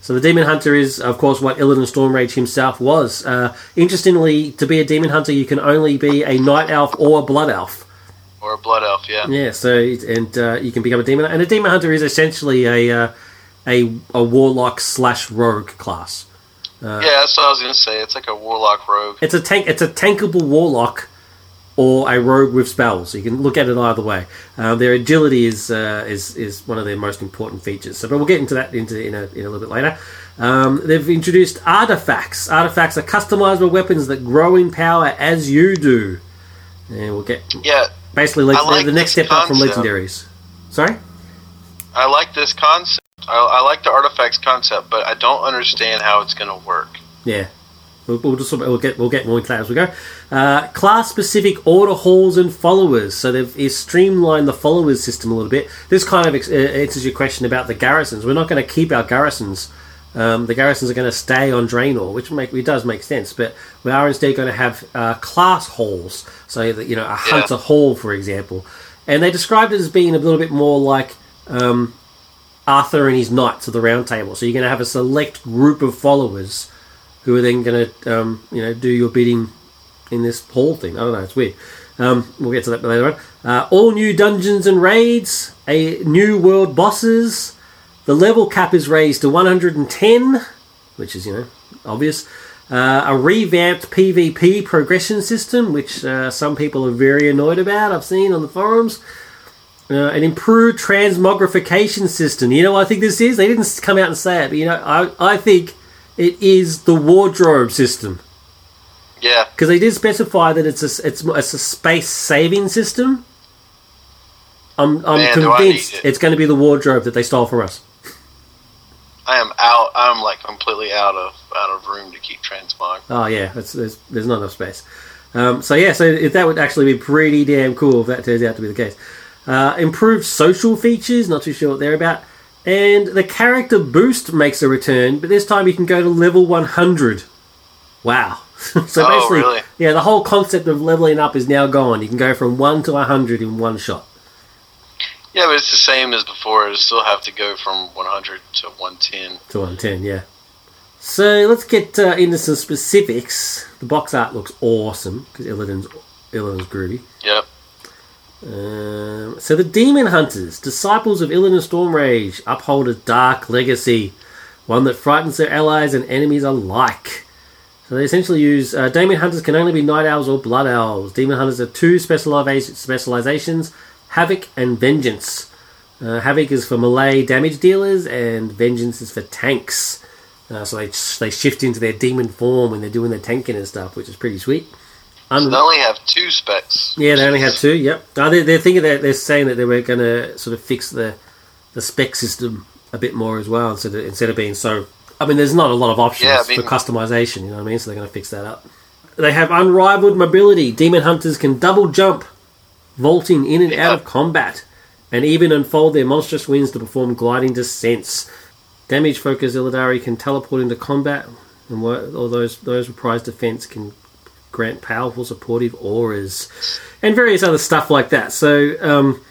So the Demon Hunter is, of course, what Illidan Stormrage himself was. Uh, interestingly, to be a Demon Hunter, you can only be a Night Elf or a Blood Elf. Or a Blood Elf, yeah. Yeah, so and uh, you can become a demon, and a demon hunter is essentially a uh, a a warlock slash rogue class. yeah, that's what I was going to say. It's like a Warlock Rogue. It's a tank. It's a tankable warlock or a rogue with spells. You can look at it either way. Um, their agility is uh, is is one of their most important features. So, but we'll get into that into in a, in a little bit later. Um, they've introduced artifacts. Artifacts are customizable weapons that grow in power as you do. And we'll get Yeah, basically I like the next step up from legendaries. Sorry. I like this concept. I, I like the artifacts concept, but I don't understand how it's going to work. Yeah, we'll, we'll just we'll get we'll get more into that as we go. Uh, class specific order halls and followers. So they've streamlined the followers system a little bit. This kind of ex- uh, answers your question about the garrisons. We're not going to keep our garrisons. Um, the garrisons are going to stay on Draenor, which make it does make sense. But we are instead going to have uh, class halls. So that you know a hunter hall, for example, and they described it as being a little bit more like. Um, Arthur and his knights of the round table. So you're going to have a select group of followers who are then going to, um, you know, do your bidding in this hall thing. I don't know, it's weird. Um, we'll get to that later on. Uh, all new dungeons and raids, a new world bosses. The level cap is raised to 110, which is, you know, obvious. Uh, a revamped PvP progression system, which uh, some people are very annoyed about. I've seen on the forums. Uh, an improved transmogrification system. You know what I think this is? They didn't come out and say it, but you know, I, I think it is the wardrobe system Yeah, because they did specify that it's a it's, it's a space saving system. I'm, I'm Man, do I need convinced it. it's going to be the wardrobe that they stole from us. I need convinced it. it's going to be the wardrobe that they stole from us. I am out. I'm like completely out of out of room to keep transmog. Oh yeah, there's there's not enough space. Um, so yeah, so if that would actually be pretty damn cool if that turns out to be the case. Uh, improved social features, not too sure what they're about. And the character boost makes a return, but this time you can go to level 100. Wow. so Oh, basically, really? yeah, the whole concept of leveling up is now gone. You can go from 1 to 100 in one shot. Yeah, but it's the same as before. It'll still have to go from 100 to 110. to 110, yeah. So let's get uh, into some specifics. The box art looks awesome because Illidan's, Illidan's groovy. Yep. Um, so the Demon Hunters, disciples of Illidan Stormrage, uphold a dark legacy, one that frightens their allies and enemies alike. So they essentially use uh, Demon Hunters can only be Night Owls or Blood Owls. Demon Hunters have two specializations: Havoc and Vengeance. Uh, Havoc is for melee damage dealers, and Vengeance is for tanks. Uh, so they they shift into their demon form when they're doing their tanking and stuff, which is pretty sweet. Un- They only have two specs. yeah, they only have two. Yep. Uh, they're, they're thinking that they're saying that they were going to sort of fix the the spec system a bit more as well, instead of, instead of being so. I mean, there's not a lot of options Yeah, I mean- for customization. You know what I mean? So they're going to fix that up. They have unrivaled mobility. Demon hunters can double jump, vaulting in and out of combat, and even unfold their monstrous wings to perform gliding descents. Damage focused Illidari can teleport into combat, and all those those prize defense can grant powerful supportive auras, and various other stuff like that. So um,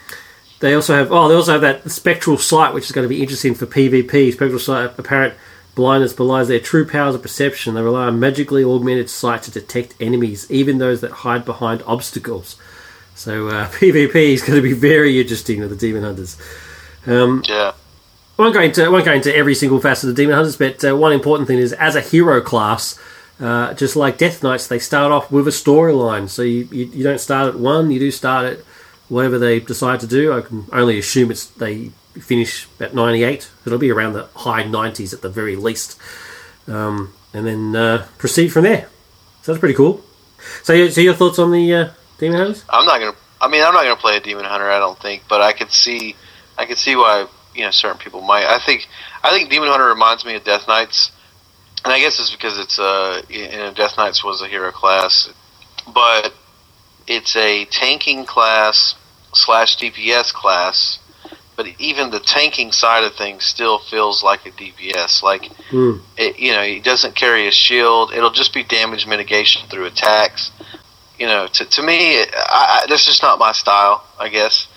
they also have oh they also have that spectral sight, which is going to be interesting for PvP. Spectral sight apparent blindness belies their true powers of perception. They rely on magically augmented sight to detect enemies, even those that hide behind obstacles. So uh, PvP is going to be very interesting with the demon hunters. Um, Yeah. I won't go into I won't go into every single facet of the Demon Hunters, but uh, one important thing is as a hero class, uh, just like Death Knights, they start off with a storyline. So you, you, you don't start at one, you do start at whatever they decide to do. I can only assume it's they finish at ninety eight. It'll be around the high nineties at the very least, um, and then uh, proceed from there. So that's pretty cool. So, so your thoughts on the uh, Demon Hunters? I'm not gonna. I mean, I'm not gonna play a demon hunter. I don't think, but I could see, I could see why you know certain people might. I think, I think demon hunter reminds me of Death Knights, and I guess it's because it's uh, you know, Death Knights was a hero class, but it's a tanking class slash DPS class. But even the tanking side of things still feels like a DPS. Like Hmm. it, you know, he doesn't carry a shield. It'll just be damage mitigation through attacks. You know, to, to me, I, I, that's just not my style. I guess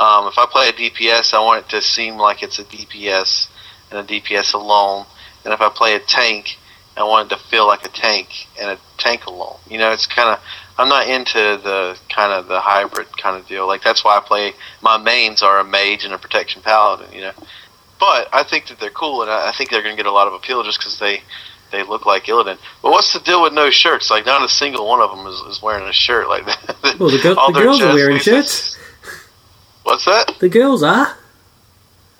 um, if I play a DPS, I want it to seem like it's a DPS and a DPS alone. And if I play a tank, I want it to feel like a tank and a tank alone. You know, it's kind of I'm not into the kind of the hybrid kind of deal. Like that's why I play my mains are a mage and a protection paladin. You know, but I think that they're cool, and I think they're going to get a lot of appeal just because they they look like Illidan. But what's the deal with no shirts? Like not a single one of them is, is wearing a shirt like that. Well, the, All the girls are wearing shirts. What's that? The girls are.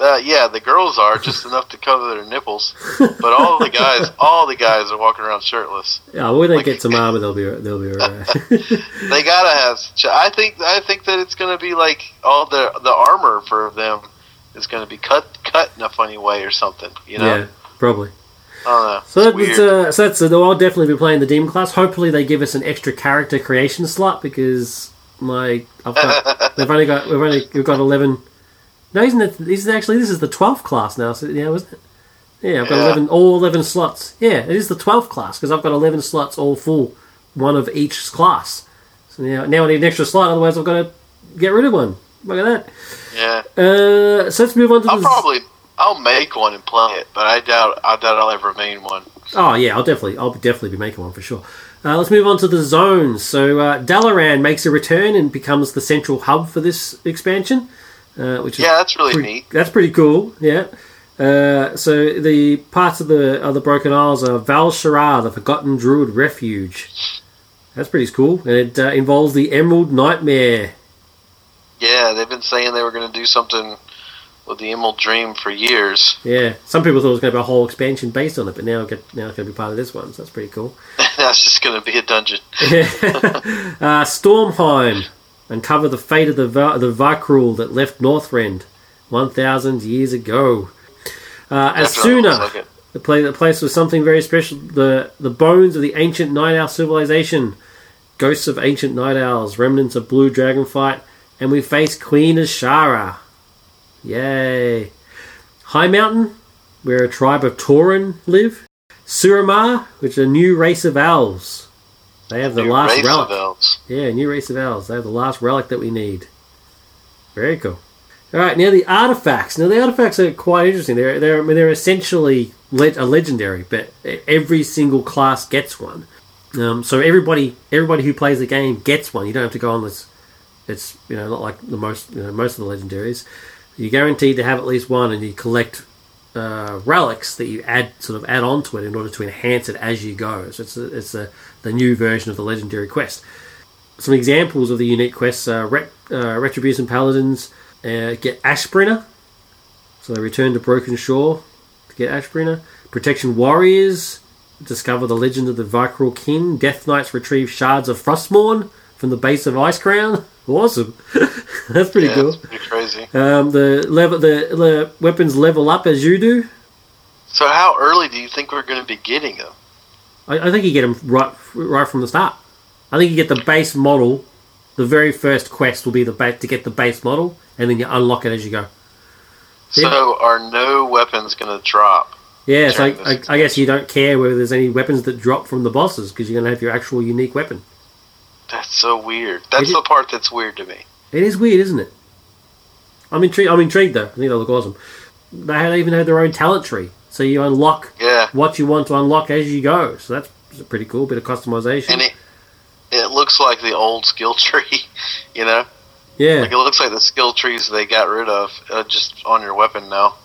Uh, yeah, the girls are just enough to cover their nipples, but all the guys, all the guys are walking around shirtless. Yeah, when they Like- get some armor, they'll be they'll be alright. They gotta have. I think. I think that it's gonna be like all the the armor for them is gonna be cut cut in a funny way or something. You know. yeah, probably. I don't know. So It's that's uh, so that's uh, I'll definitely be playing the demon class. Hopefully, they give us an extra character creation slot because my I've got they've only got we've only we've got eleven. No, isn't it? Isn't actually this is the twelfth class now? So yeah, wasn't it? Yeah, I've got Yeah. eleven all eleven slots. Yeah, it is the twelfth class because I've got eleven slots all full, one of each class. So now now I need an extra slot. Otherwise, I've got to get rid of one. Look at that. yeah. Uh, so let's move on to I'll probably. I'll make one and play it, but I doubt. I doubt I'll ever main one. Oh yeah, I'll definitely, I'll definitely be making one for sure. Uh, let's move on to the zones. So uh, Dalaran makes a return and becomes the central hub for this expansion, uh, which is Yeah, that's really pretty, neat. That's pretty cool. Yeah. Uh, so the parts of the of the Broken Isles are Val'sharah, the Forgotten Druid Refuge. That's pretty cool, and it uh, involves the Emerald Nightmare. Yeah, they've been saying they were going to do something with the Emerald Dream for years. Yeah, some people thought it was going to be a whole expansion based on it, but now it get, now it's going to be part of this one, so that's pretty cool. That's just going to be a dungeon. uh, Stormheim. Uncover the fate of the Va- the Vrykul that left Northrend 1,000 years ago. Uh, as Definitely sooner, like the, play, the place was something very special. The the bones of the ancient Night Owl civilization, ghosts of ancient Night Owls, remnants of Blue Dragonflight, and we face Queen Azshara. Yay! High Mountain, where a tribe of Tauren live. Suramar, which is a new race of owls. They have the New last race relic. Yeah, new race of elves. They have the last relic that we need. Very cool. All right, now the artifacts. Now the artifacts are quite interesting. They're they're I mean, they're essentially le- a legendary, but every single class gets one. Um, so everybody everybody who plays the game gets one. You don't have to go on this. It's you know not like the most you know most of the legendaries. You're guaranteed to have at least one, and you collect uh, relics that you add sort of add on to it in order to enhance it as you go. So it's a, it's a, the new version of the legendary quest. Some examples of the unique quests are Ret- uh, Retribution Paladins uh, get Ashbringer, so they return to Broken Shore to get Ashbringer. Protection Warriors discover the legend of the Vrykul Kin. Death Knights retrieve shards of Frostmourne from the base of Icecrown. Awesome, that's pretty yeah, cool. it's pretty crazy. Um, the level the, the weapons level up as you do. So how early do you think we're going to be getting them? I, I think you get them right right from the start. I think you get the base model. The very first quest will be the ba- to get the base model, and then you unlock it as you go. Yeah. So are no weapons going to drop? Yeah, so I, I, I guess you don't care whether there's any weapons that drop from the bosses because you're going to have your actual unique weapon. That's so weird. That's the part that's weird to me. It is weird, isn't it? I'm intrigued. I'm intrigued though. I think they look awesome. They even have their own talent tree, so you unlock Yeah, what you want to unlock as you go. So that's a pretty cool. Bit of customization. and it it looks like the old skill tree. You know, yeah, like it looks like the skill trees they got rid of uh, just on your weapon now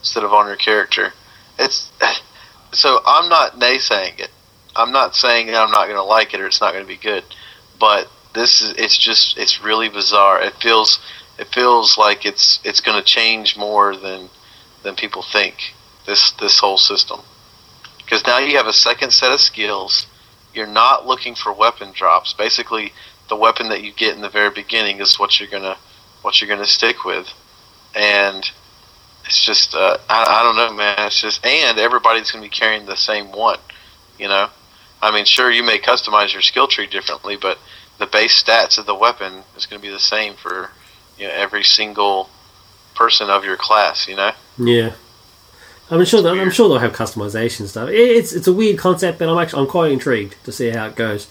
instead of on your character. It's so I'm not naysaying it. I'm not saying that I'm not going to like it or it's not going to be good, but this is it's just it's really bizarre. It feels it feels like it's it's going to change more than than people think. This this whole system because now you have a second set of skills. You're not looking for weapon drops. Basically, the weapon that you get in the very beginning is what you're gonna what you're gonna stick with, and it's just uh, I, I don't know, man. It's just and everybody's gonna be carrying the same one. You know, I mean, sure you may customize your skill tree differently, but the base stats of the weapon is gonna be the same for you know every single person of your class. You know. Yeah, I'm sure. They'll, I'm sure they'll have customization stuff. It's it's a weird concept, but I'm actually I'm quite intrigued to see how it goes.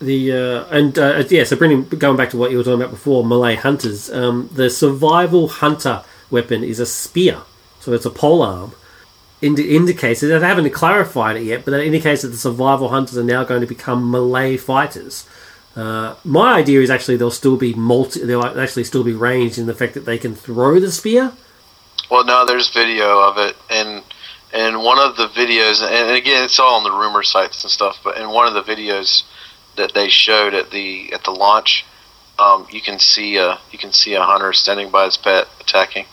The uh, and uh, yeah, so bringing going back to what you were talking about before, melee hunters. Um, the survival hunter weapon is a spear, so it's a pole arm. Indi- indicates that they haven't clarified it yet, but that indicates that the survival hunters are now going to become melee fighters. Uh, my idea is actually they'll still be multi. They'll actually still be ranged in the fact that they can throw the spear. Well, no, there's video of it, and and one of the videos, and again, it's all on the rumor sites and stuff. But in one of the videos that they showed at the at the launch, um, you can see a you can see a hunter standing by his pet attacking.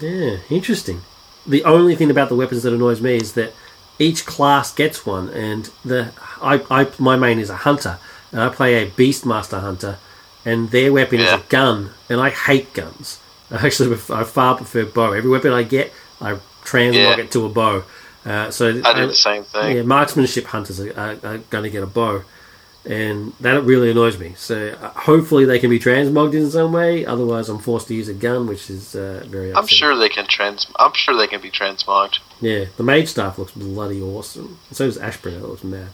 Yeah, interesting. The only thing about the weapons that annoys me is that each class gets one, and the I, I my main is a hunter, and I play a beastmaster hunter, and their weapon is a gun, and I hate guns. I actually I far prefer bow. Every weapon I get, I transmog Yeah. it to a bow. Uh, so I do the same thing. yeah, marksmanship hunters are, are, are going to get a bow, and that really annoys me. So uh, hopefully they can be transmogged in some way. Otherwise, I'm forced to use a gun, which is uh, very. I'm sure they can trans. I'm sure they can be transmogged. Yeah, the mage staff looks bloody awesome. So does Ashburn. That looks mad.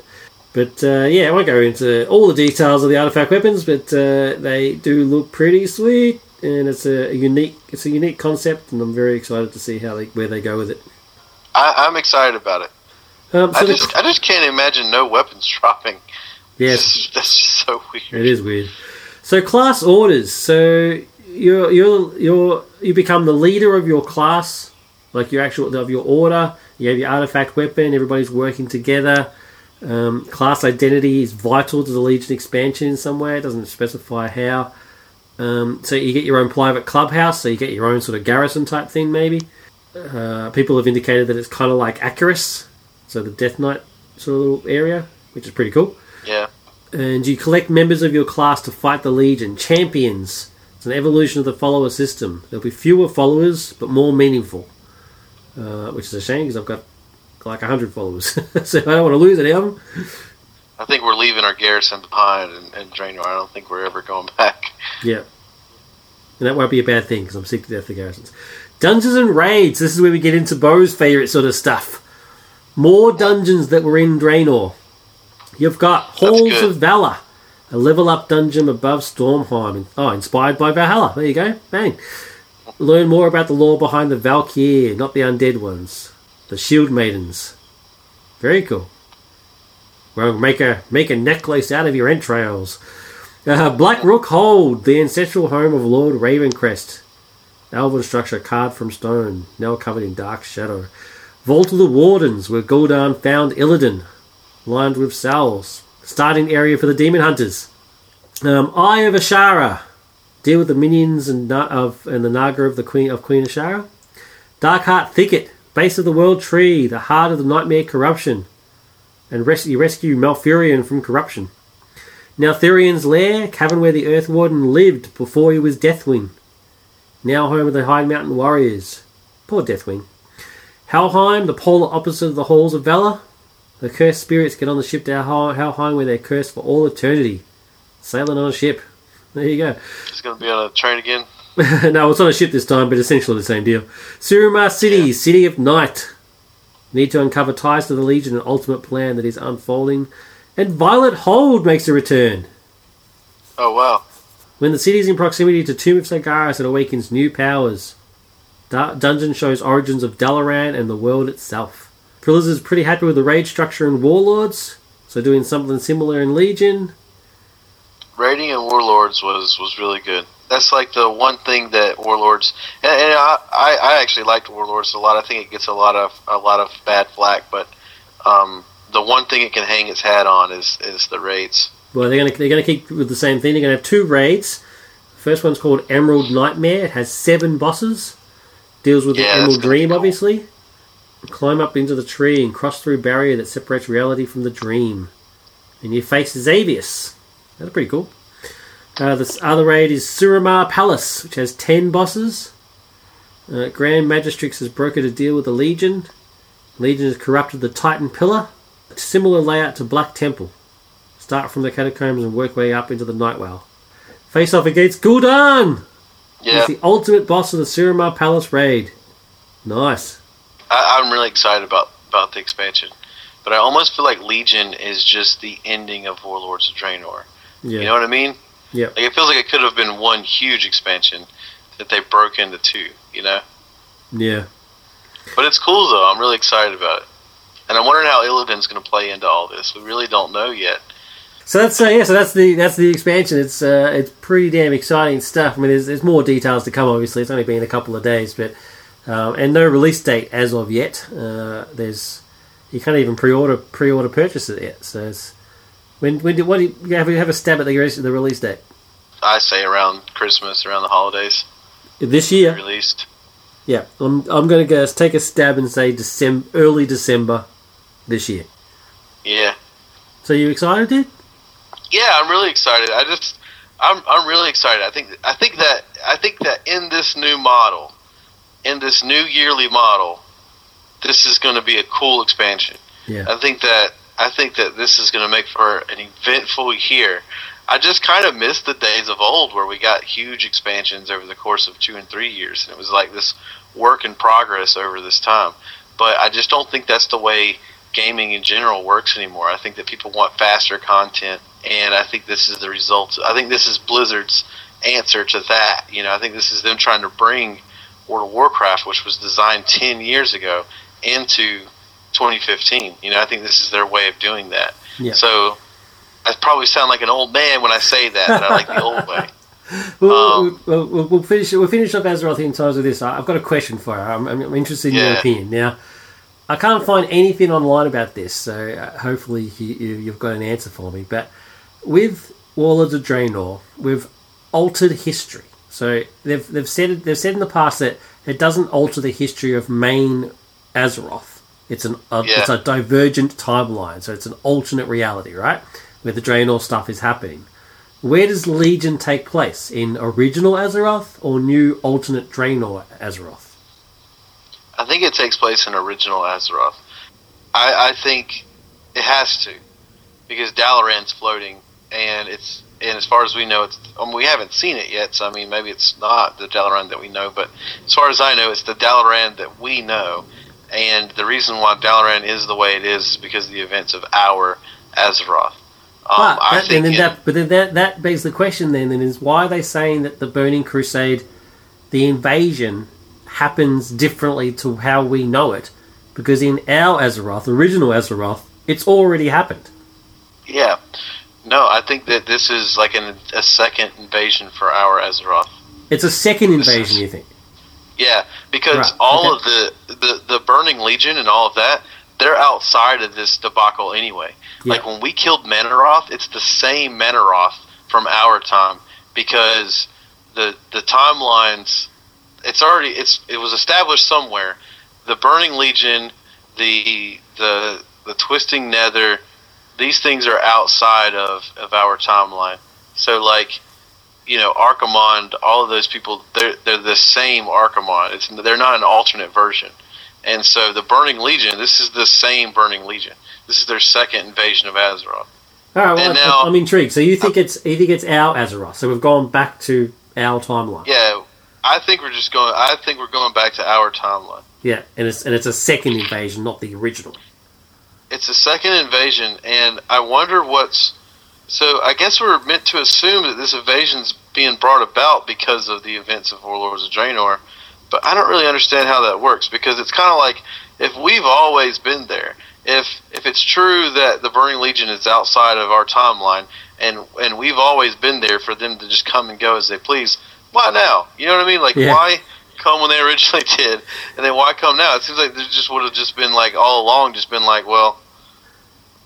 But uh, yeah, I won't go into all the details of the artifact weapons, but uh, they do look pretty sweet, and it's a unique it's a unique concept, and I'm very excited to see how they where they go with it. I, I'm excited about it. Um, so I the- just I just can't imagine no weapons dropping. yes, that's just so weird. It is weird. So class orders. So you're you're you're you become the leader of your class, like your actual of your order. You have your artifact weapon. Everybody's working together. Um, class identity is vital to the Legion expansion in some way. It doesn't specify how. Um, so you get your own private clubhouse. So you get your own sort of garrison type thing, maybe. Uh, people have indicated that it's kind of like Acherus, so the Death Knight sort of little area, which is pretty cool. Yeah. And you collect members of your class to fight the Legion. Champions. It's an evolution of the follower system. There'll be fewer followers, but more meaningful. Uh, which is a shame because I've got like 100 followers. so I don't want to lose any of them. I think we're leaving our garrison behind in, in Draenor. I don't think we're ever going back. Yeah. And that won't be a bad thing because I'm sick to death of garrisons. Dungeons and raids. This is where we get into Bo's favourite sort of stuff. More dungeons that were in Draenor. You've got Halls of Valor, a level up dungeon above Stormheim. Oh, inspired by Valhalla. There you go. Bang. Learn more about the lore behind the Valkyr, not the undead ones. The Shield Maidens. Very cool. Well, make a make a necklace out of your entrails. Uh, Black Rook Hold, the ancestral home of Lord Ravencrest. Elven structure carved from stone, now covered in dark shadow. Vault of the Wardens, where Gul'dan found Illidan, lined with cells. Starting area for the Demon Hunters. Um, Eye of Azshara, deal with the minions and Na- of and the Naga of the Queen of Queen Azshara. Darkheart Thicket, base of the World Tree, the heart of the Nightmare Corruption, and res- rescue Malfurion from corruption. Neltharion's lair, cavern where the Earth Warden lived before he was Deathwing. Now home of the Highmountain Warriors. Poor Deathwing. Helheim, the polar opposite of the Halls of Valor. The cursed spirits get on the ship to Helheim where they're cursed for all eternity. Sailing on a ship. There you go. It's going to be on a train again. no, it's on a ship this time, but essentially the same deal. Suramar City, City of Night. Need to uncover ties to the Legion, an ultimate plan that is unfolding. And Violet Hold makes a return. Oh, wow. When the city is in proximity to Tomb of Sargeras, it awakens new powers. Da- Dungeon shows origins of Dalaran and the world itself. Thrillers is pretty happy with the raid structure in warlords, so doing something similar in Legion. Raiding in Warlords was, was really good. That's like the one thing that Warlords and, and I, I I actually liked Warlords a lot. I think it gets a lot of a lot of bad flack, but um, the one thing it can hang its hat on is is the raids. Well, they're gonna they're gonna keep with the same thing. They're gonna have two raids. First one's called Emerald Nightmare. It has seven bosses. Deals with Yeah, the Emerald Dream, cool. obviously. Climb up into the tree and cross through barrier that separates reality from the dream. And you face Xavius. That's pretty cool. Uh, this other raid is Suramar Palace, which has ten bosses. Uh, Grand Magistrix has brokered a deal with the Legion. Legion has corrupted the Titan Pillar. Similar layout to Black Temple. Start from the catacombs and work way up into the Nightwell. Face off against Gul'dan! Yeah, He's the ultimate boss of the Suramar Palace raid. Nice. I, I'm really excited about about the expansion, but I almost feel like Legion is just the ending of Warlords of Draenor. Yeah. You know what I mean? Yeah. Like it feels like it could have been one huge expansion that they broke into two. You know? Yeah. But it's cool though. I'm really excited about it, and I'm wondering how Illidan's going to play into all this. We really don't know yet. So that's uh, yeah. So that's the that's the expansion. It's uh, it's pretty damn exciting stuff. I mean, there's, there's more details to come. Obviously, it's only been a couple of days, but um, and no release date as of yet. Uh, there's you can't even pre-order pre-order purchase it yet. So it's when when do, what do you, have you have a stab at the release, the release date I say around Christmas, around the holidays, this year? released. Yeah, I'm I'm gonna go take a stab and say December, early December this year. Yeah, So you excited, dude? yeah. I'm really excited. I just, I'm, I'm really excited. I think, I think that, I think that in this new model, in this new yearly model, this is going to be a cool expansion. Yeah. I think that I think that this is going to make for an eventful year. I just kind of miss the days of old where we got huge expansions over the course of two and three years, and it was like this work in progress over this time. But I just don't think that's the way gaming in general works anymore. I think that people want faster content, and I think this is the result. I think this is Blizzard's answer to that. You know, I think this is them trying to bring World of Warcraft, which was designed ten years ago, into 2015. You know, I think this is their way of doing that. Yeah. So I probably sound like an old man when I say that, but I like the old way. We'll, Um, we'll, we'll, we'll finish. We'll finish up Azeroth in terms of this. I've got a question for you. I'm, I'm interested in your opinion. Now, I can't find anything online about this, so uh, hopefully you, you, you've got an answer for me. But with Warlords of Draenor, we've altered history. So they've they've said they've said in the past that it doesn't alter the history of main Azeroth. It's an a, Yeah. it's a divergent timeline, so it's an alternate reality, right? Where the Draenor stuff is happening. Where does Legion take place? In original Azeroth or new alternate Draenor Azeroth? I think it takes place in original Azeroth. I, I think it has to because Dalaran's floating, and it's and as far as we know, it's um, we haven't seen it yet. So I mean, maybe it's not the Dalaran that we know, but as far as I know, it's the Dalaran that we know. And the reason why Dalaran is the way it is is because of the events of our Azeroth. Um, But, I that, think then in- that, but then that, that begs the question then, then is why are they saying that the Burning Crusade, the invasion, happens differently to how we know it? Because in our Azeroth, original Azeroth, it's already happened. Yeah. No, I think that this is like an, a second invasion for our Azeroth. It's a second invasion, is- you think? Yeah, because Right, all okay. of the, the the Burning Legion and all of that, they're outside of this debacle anyway. Yeah. Like when we killed Mannoroth, it's the same Mannoroth from our time because the the timelines it's already it's it was established somewhere. The Burning Legion, the the the Twisting Nether, these things are outside of of our timeline. So like you know, Archimonde, all of those people, they're they're the same Archimonde. It's they're not an alternate version. And so the Burning Legion, this is the same Burning Legion. This is their second invasion of Azeroth. All right, well, now- I'm intrigued. So you think it's you think it's our Azeroth? So we've gone back to our timeline. Yeah, I think we're just going. I think we're going back to our timeline. Yeah, and it's and it's a second invasion, not the original. It's a second invasion, and I wonder what's. So I guess we're meant to assume that this invasion's being brought about because of the events of Warlords of Draenor, but I don't really understand how that works because it's kind of like if we've always been there, if if it's true that the Burning Legion is outside of our timeline, and and we've always been there for them to just come and go as they please, why now? You know what I mean? Like Yeah. why come when they originally did, and then why come now? It seems like there just would have just been like all along, just been like, well,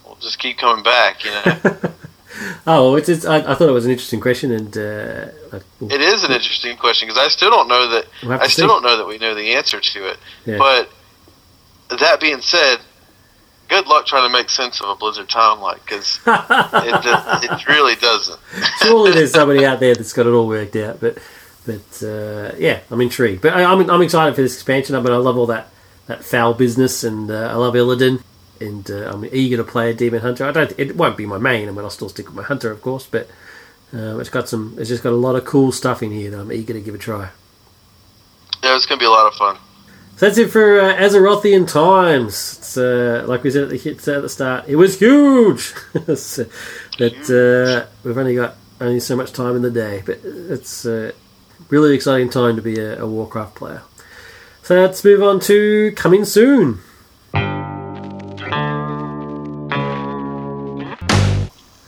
we'll just keep coming back. You know, Oh, it's, it's I, I thought it was an interesting question, and uh, I- it is an interesting question because I still don't know that. We'll I still see. don't know that we know the answer to it. Yeah. But that being said, good luck trying to make sense of a Blizzard timeline because it it really doesn't. surely there's somebody out there that's got it all worked out. But but uh, yeah, I'm intrigued. But I, I'm I'm excited for this expansion. I mean, I love all that that foul business, and uh, I love Illidan, and uh, I'm eager to play a demon hunter. I don't. It won't be my main. I mean, I'll still stick with my hunter, of course. But uh, it's got some. It's just got a lot of cool stuff in here that I'm eager to give a try. Yeah, it's gonna be a lot of fun. So that's it for uh, Azerothian Times. It's, uh, like we said at the, hits at the start, it was huge. So- but uh, we've only got only so much time in the day. But it's a really exciting time to be a, a Warcraft player. So let's move on to coming soon.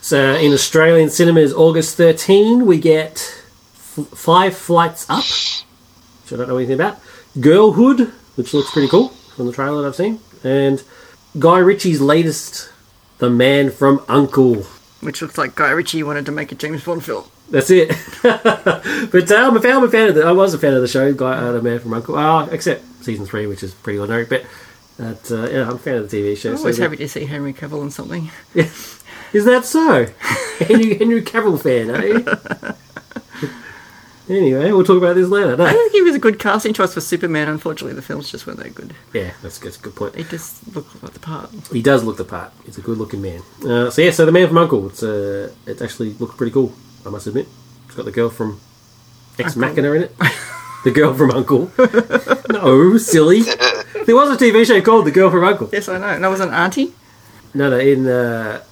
So in Australian cinemas, August 13, we get f- Five Flights Up, which I don't know anything about. Girlhood, which looks pretty cool from the trailer that I've seen, and Guy Ritchie's latest, The Man from Uncle. Which looks like Guy Ritchie wanted to make a James Bond film. That's it. but uh, I'm, a fan, I'm a fan of the. I was a fan of the show, Guy, uh, The Man from Uncle. Uh, except season three, which is pretty ordinary. But that, uh, yeah, I'm a fan of the TV show. I'm always the- happy to see Henry Cavill in something. Is that so? Henry, Henry Cavill fan, eh? Anyway, we'll talk about this later. I No. think he was a good casting choice for Superman. Unfortunately, the films just weren't that good. Yeah, that's, that's a good point. He just looked like the part. He does look the part. He's a good looking man. Uh, so yeah, so the man from Uncle. It's uh, it actually looks pretty cool. I must admit. It's got the girl from Ex Uncle. Machina in it. the girl from Uncle. no, silly. There was a TV show called The Girl from Uncle. Yes, I know. And that was an auntie. No, no. In uh,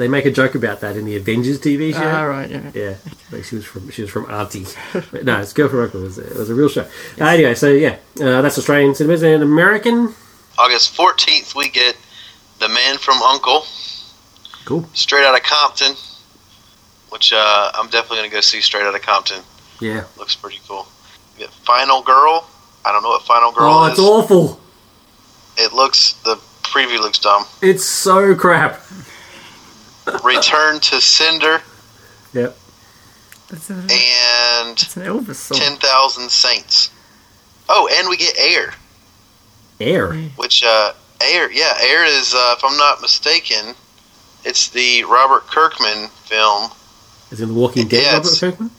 they make a joke about that in the Avengers TV show. Ah, right. Yeah. Yeah, like she was from she was from Auntie. But no, it's Girl from Uncle. It was, it was a real show. Uh, anyway, so yeah, uh, that's Australian cinemas and American. August 14th, we get The Man from Uncle, Cool. straight out of Compton, which uh, I'm definitely going to go see straight out of Compton. Yeah. Looks pretty cool. Get Final Girl. I don't know what Final Girl Oh, is. it's awful. It looks, the preview looks dumb. It's so crap. Return to Sender Yep. That's, a, and it's an Elvis song. 10,000 Saints. Oh, and we get Air, Air. which uh, Air, yeah, Air is, uh, if I'm not mistaken, it's the Robert Kirkman film. Is it The Walking Dead, Yeah, Robert it's- Kirkman?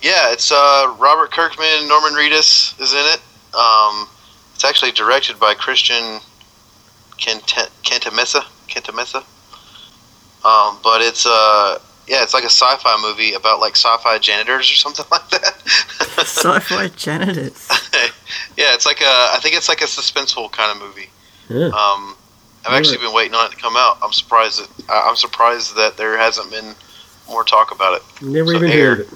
Yeah, it's uh, Robert Kirkman, Norman Reedus is in it. Um, it's actually directed by Christian Kent- Cantamessa. Cantamessa. Um, but it's uh, yeah, it's like a sci-fi movie about like sci-fi janitors or something like that. Sci-fi janitors. yeah, it's like a. I think it's like a suspenseful kind of movie. Yeah. Um, I've actually been waiting on it to come out. I'm surprised that I'm surprised that there hasn't been more talk about it. Never so even Air. heard it.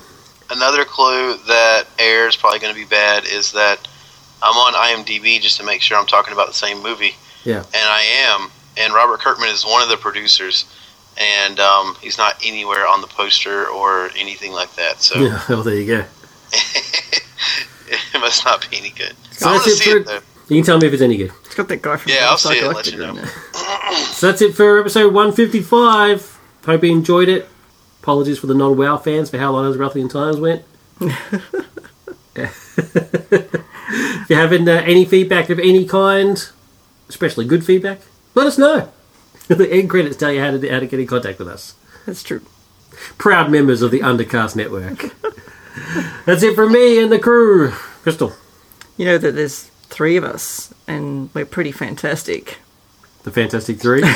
Another clue that Air is probably going to be bad is that I'm on IMDb just to make sure I'm talking about the same movie, Yeah. and I am. And Robert Kirkman is one of the producers, and um, he's not anywhere on the poster or anything like that. So Yeah. Well, there you go. it must not be any good. So I'm that's it to see for- it though. You can tell me if it's any good. It's got that guy from Yeah, I'll see it and let you know. So that's it for episode 155. Hope you enjoyed it. Apologies for the non WoW fans for how long those Ruthian times went. if you have uh, any feedback of any kind, especially good feedback, let us know. The end credits tell you how to, how to get in contact with us. That's true. Proud members of the Undercast Network. That's it from me and the crew. Crystal, You know that there's three of us, and we're pretty fantastic. the Fantastic Three.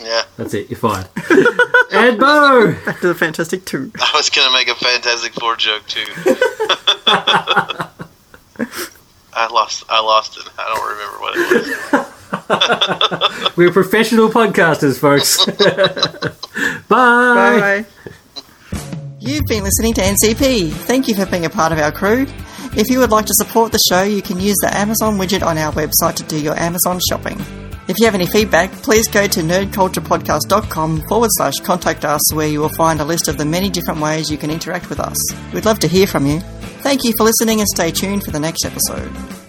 Yeah, That's it, you're fired. and Bo! Back to the Fantastic Two. I was going to make a Fantastic Four joke too. I lost. I lost it. I don't remember what it was. We're professional podcasters, folks. Bye. Bye. You've been listening to NCP. Thank you for being a part of our crew. If you would like to support the show, you can use the Amazon widget on our website to do your Amazon shopping. If you have any feedback, please go to nerdculturepodcast.com forward slash contact us, where you will find a list of the many different ways you can interact with us. We'd love to hear from you. Thank you for listening and stay tuned for the next episode.